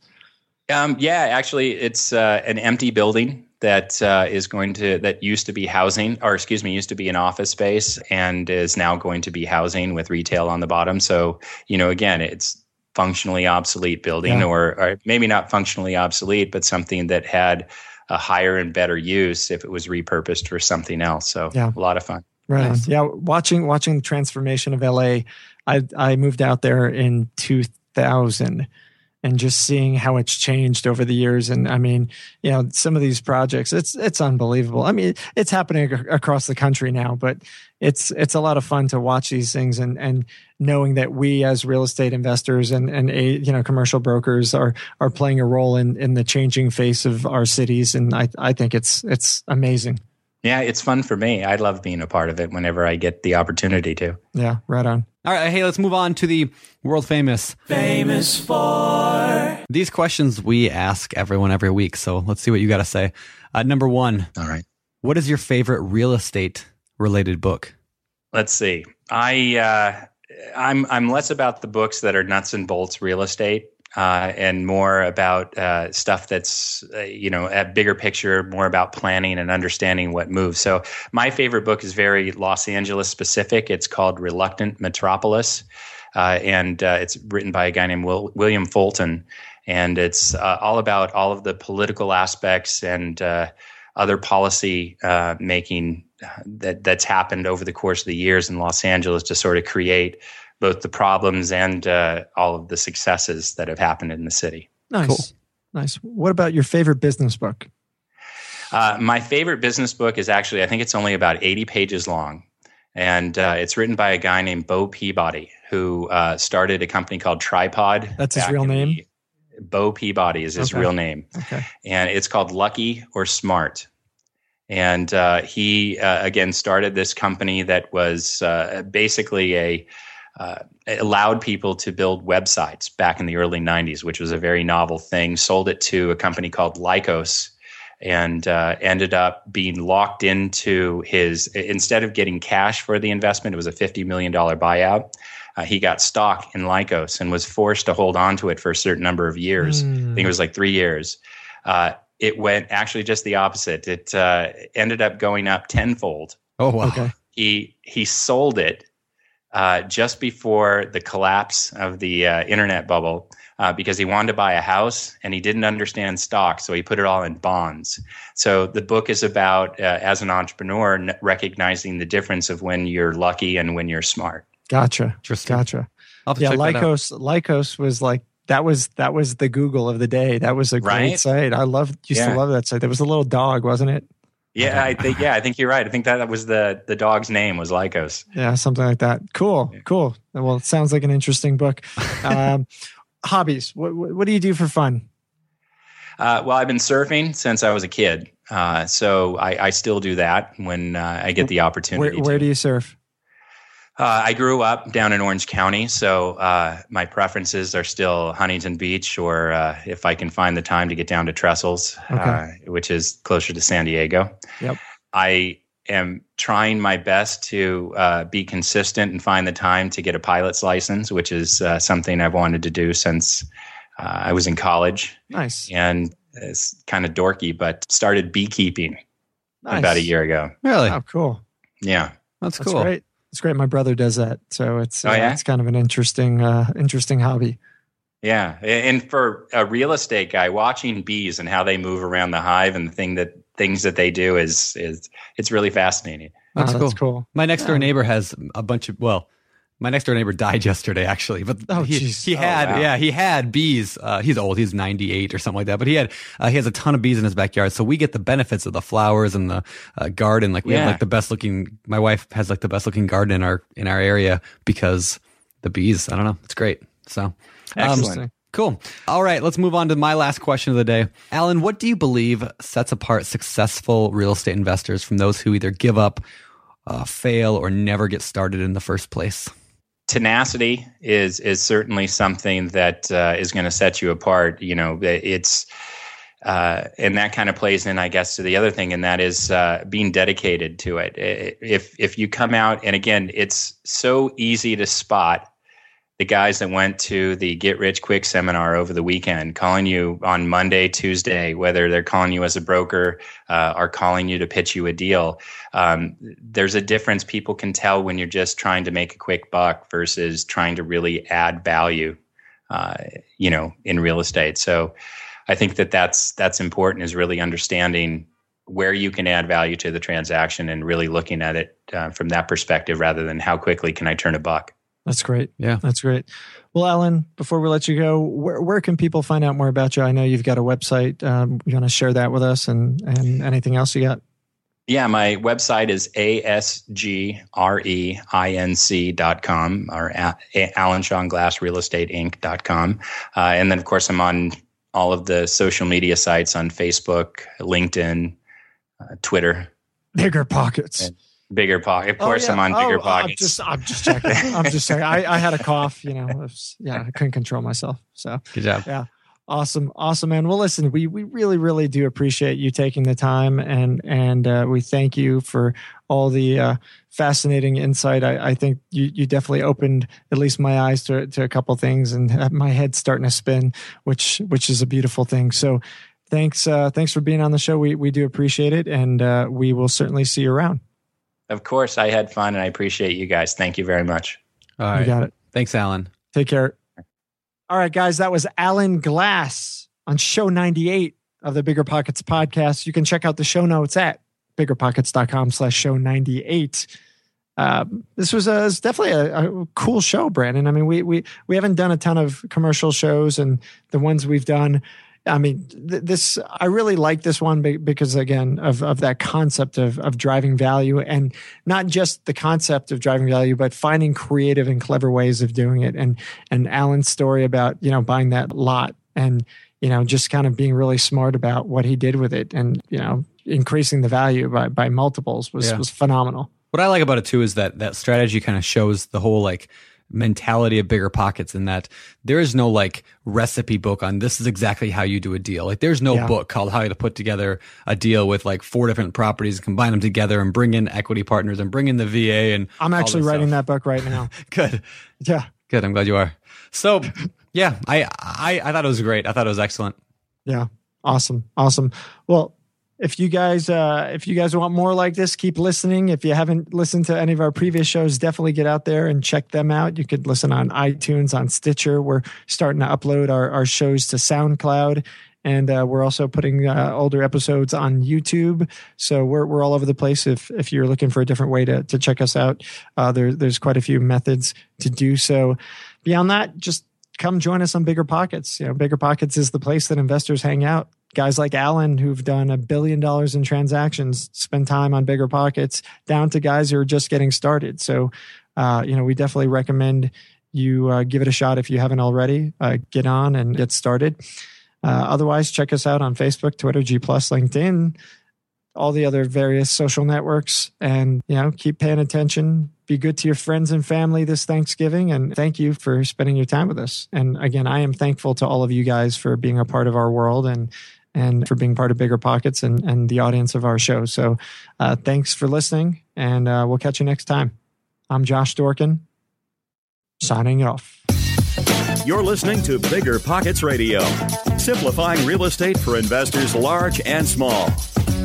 Um, yeah, actually, it's uh, an empty building that uh, is going to that used to be housing, or excuse me, used to be an office space, and is now going to be housing with retail on the bottom. So you know, again, it's functionally obsolete building, yeah. or, or maybe not functionally obsolete, but something that had a higher and better use if it was repurposed for something else. So yeah. a lot of fun. Right. Nice. Yeah. Watching watching the transformation of LA. I I moved out there in 2000 and just seeing how it's changed over the years and i mean you know some of these projects it's it's unbelievable i mean it's happening across the country now but it's it's a lot of fun to watch these things and and knowing that we as real estate investors and and a, you know commercial brokers are are playing a role in in the changing face of our cities and i i think it's it's amazing yeah, it's fun for me. I love being a part of it whenever I get the opportunity to. Yeah, right on. All right, hey, let's move on to the world famous. Famous for. These questions we ask everyone every week. So let's see what you got to say. Uh, number one. All right. What is your favorite real estate related book? Let's see. I uh, I'm I'm less about the books that are nuts and bolts real estate uh, and more about uh, stuff that's uh, you know a bigger picture, more about planning and understanding what moves. So my favorite book is very Los Angeles specific. It's called Reluctant Metropolis, uh, and uh, it's written by a guy named Will, William Fulton. and it's uh, all about all of the political aspects and other policy making that that's happened over the course of the years in Los Angeles to sort of create both the problems and uh, all of the successes that have happened in the city. Nice, cool. nice. What about your favorite business book? Uh, my favorite business book is actually, I think it's only about 80 pages long. And uh, it's written by a guy named Bo Peabody, who uh, started a company called Tripod. That's his real name? The, Bo Peabody is his okay. real name. Okay. And it's called Lucky or Smart. And uh, he, uh, again, started this company that was uh, basically a uh, allowed people to build websites back in the early 90s, which was a very novel thing. Sold it to a company called Lycos and uh, ended up being locked into his, instead of getting cash for the investment, it was a $50 million buyout. Uh, he got stock in Lycos and was forced to hold on to it for a certain number of years. Mm. I think it was like three years. Uh, it went actually just the opposite. It uh, ended up going up tenfold. Oh wow! Okay. He he sold it uh, just before the collapse of the uh, internet bubble uh, because he wanted to buy a house and he didn't understand stock, so he put it all in bonds. So the book is about, uh, as an entrepreneur, n- recognizing the difference of when you're lucky and when you're smart. Gotcha. just Gotcha. Yeah, Lycos. Lycos was like that was that was the Google of the day. That was a great right? site. I love used yeah. to love that site. There was a little dog, wasn't it? Yeah, I think yeah, I think you're right. I think that, that was the the dog's name was Lycos. Yeah, something like that. Cool, cool. Well, it sounds like an interesting book. Um, hobbies. What, what do you do for fun? Uh, well, I've been surfing since I was a kid, uh, so I, I, still do that when uh, I get the opportunity. Where, where do you surf? Uh, I grew up down in Orange County, so uh, my preferences are still Huntington Beach, or uh, if I can find the time to get down to Trestles, okay. which is closer to San Diego. Yep. I am trying my best to uh, be consistent and find the time to get a pilot's license, which is uh, something I've wanted to do since uh, I was in college. Nice. And it's kind of dorky, but started beekeeping nice. about a year ago. Really? Oh, cool. Yeah. That's, That's cool. Great. It's great. My brother does that, so it's oh, yeah? it's kind of an interesting uh, interesting hobby. Yeah, and for a real estate guy, watching bees and how they move around the hive and the thing that things that they do is is it's really fascinating. That's, oh, that's cool. cool. My next door neighbor has a bunch of well, my next door neighbor died yesterday actually, but oh, he, he had oh, wow. yeah he had bees. Uh, he's old, he's ninety eight or something like that, but he had uh, he has a ton of bees in his backyard, so we get the benefits of the flowers and the uh, garden. Like we yeah. have like the best looking. My wife has like the best looking garden in our in our area because the bees. I don't know, it's great. So excellent. Um, Cool. All right, let's move on to my last question of the day. Alan, what do you believe sets apart successful real estate investors from those who either give up, uh, fail, or never get started in the first place? Tenacity is is certainly something that uh, is going to set you apart. You know, it's uh, and that kind of plays in, I guess, to the other thing, and that is uh, being dedicated to it. If if you come out, and again, it's so easy to spot the guys that went to the Get Rich Quick seminar over the weekend, calling you on Monday, Tuesday, whether they're calling you as a broker uh, or calling you to pitch you a deal. Um, there's a difference people can tell when you're just trying to make a quick buck versus trying to really add value, uh, you know, in real estate. So I think that that's that's important is really understanding where you can add value to the transaction and really looking at it uh, from that perspective rather than how quickly can I turn a buck. That's great. Yeah. That's great. Well, Alan, before we let you go, where, where can people find out more about you? I know you've got a website. Um, you want to share that with us and, and anything else you got? Yeah, my website is asgreinc.com or Alan Sean Glass Real Estate Inc.com. Uh, and then, of course, I'm on all of the social media sites on Facebook, LinkedIn, uh, Twitter. BiggerPockets. And, bigger pocket. Of oh, course, oh, yeah. I'm on bigger oh, pockets. I'm just, I'm just checking. I'm just saying. I, I had a cough. You know, was, yeah, I couldn't control myself. So good job. Yeah. Awesome, awesome, man. Well, listen, we we really, really do appreciate you taking the time, and and uh, we thank you for all the uh, fascinating insight. I, I think you you definitely opened at least my eyes to to a couple things, and my head's starting to spin, which which is a beautiful thing. So, thanks uh, thanks for being on the show. We we do appreciate it, and uh, we will certainly see you around. Of course, I had fun and I appreciate you guys. Thank you very much. All right. You got it. Thanks, Alan. Take care. All right, guys, that was Alan Glass on show 98 of the BiggerPockets podcast. You can check out the show notes at biggerpockets.com slash show 98. Um, this was, a, was definitely a, a, cool show, Brandon. I mean, we, we, we haven't done a ton of commercial shows and the ones we've done I mean, th- this I really like this one because again of of that concept of of driving value and not just the concept of driving value, but finding creative and clever ways of doing it. And and Alan's story about you know buying that lot and you know just kind of being really smart about what he did with it and you know increasing the value by by multiples was yeah. was phenomenal. What I like about it too is that that strategy kind of shows the whole like mentality of BiggerPockets in that there is no like recipe book on this is exactly how you do a deal. Like there's no yeah. book called how to put together a deal with like four different properties, combine them together and bring in equity partners and bring in the VA and I'm actually writing stuff. that book right now. Good. Yeah. Good. I'm glad you are. So yeah, I, I I thought it was great. I thought it was excellent. Yeah. Awesome. Awesome. Well, if you guys uh, if you guys want more like this keep listening. If you haven't listened to any of our previous shows definitely get out there and check them out. You could listen on itunes on stitcher. We're starting to upload our, our shows to soundcloud and uh, we're also putting uh, older episodes on youtube. So we're, we're all over the place if if you're looking for a different way to, to check us out. Uh, there, there's quite a few methods to do so. Beyond that just come join us on BiggerPockets. You know BiggerPockets is the place that investors hang out guys like Alan who've done a billion dollars in transactions spend time on BiggerPockets down to guys who are just getting started. So, uh, you know, we definitely recommend you uh, give it a shot if you haven't already. Uh, get on and get started. Uh, otherwise, check us out on Facebook, Twitter, G LinkedIn, all the other various social networks, and you know, keep paying attention. Be good to your friends and family this Thanksgiving, and thank you for spending your time with us. And again, I am thankful to all of you guys for being a part of our world and and for being part of BiggerPockets and, and the audience of our show. So uh, thanks for listening, and uh, we'll catch you next time. I'm Josh Dorkin, signing off. You're listening to BiggerPockets Radio, simplifying real estate for investors large and small.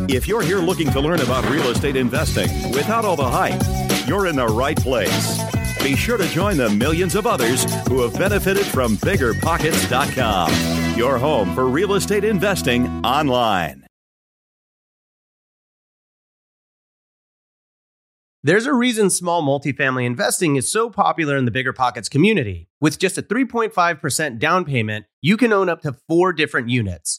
If you're here looking to learn about real estate investing without all the hype, you're in the right place. Be sure to join the millions of others who have benefited from biggerpockets.com, your home for real estate investing online. There's a reason small multifamily investing is so popular in the BiggerPockets community. With just a 3.5% down payment, you can own up to four different units.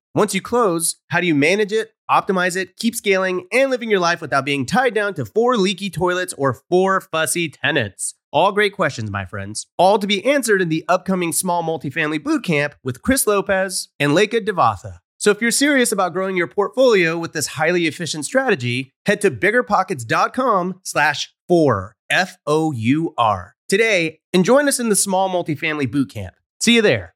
Once you close, how do you manage it, optimize it, keep scaling, and living your life without being tied down to four leaky toilets or four fussy tenants? All great questions, my friends. All to be answered in the upcoming small multifamily bootcamp with Chris Lopez and Leka Devatha. So if you're serious about growing your portfolio with this highly efficient strategy, head to biggerpockets.com slash four, F-O-U-R, today and join us in the small multifamily bootcamp. See you there.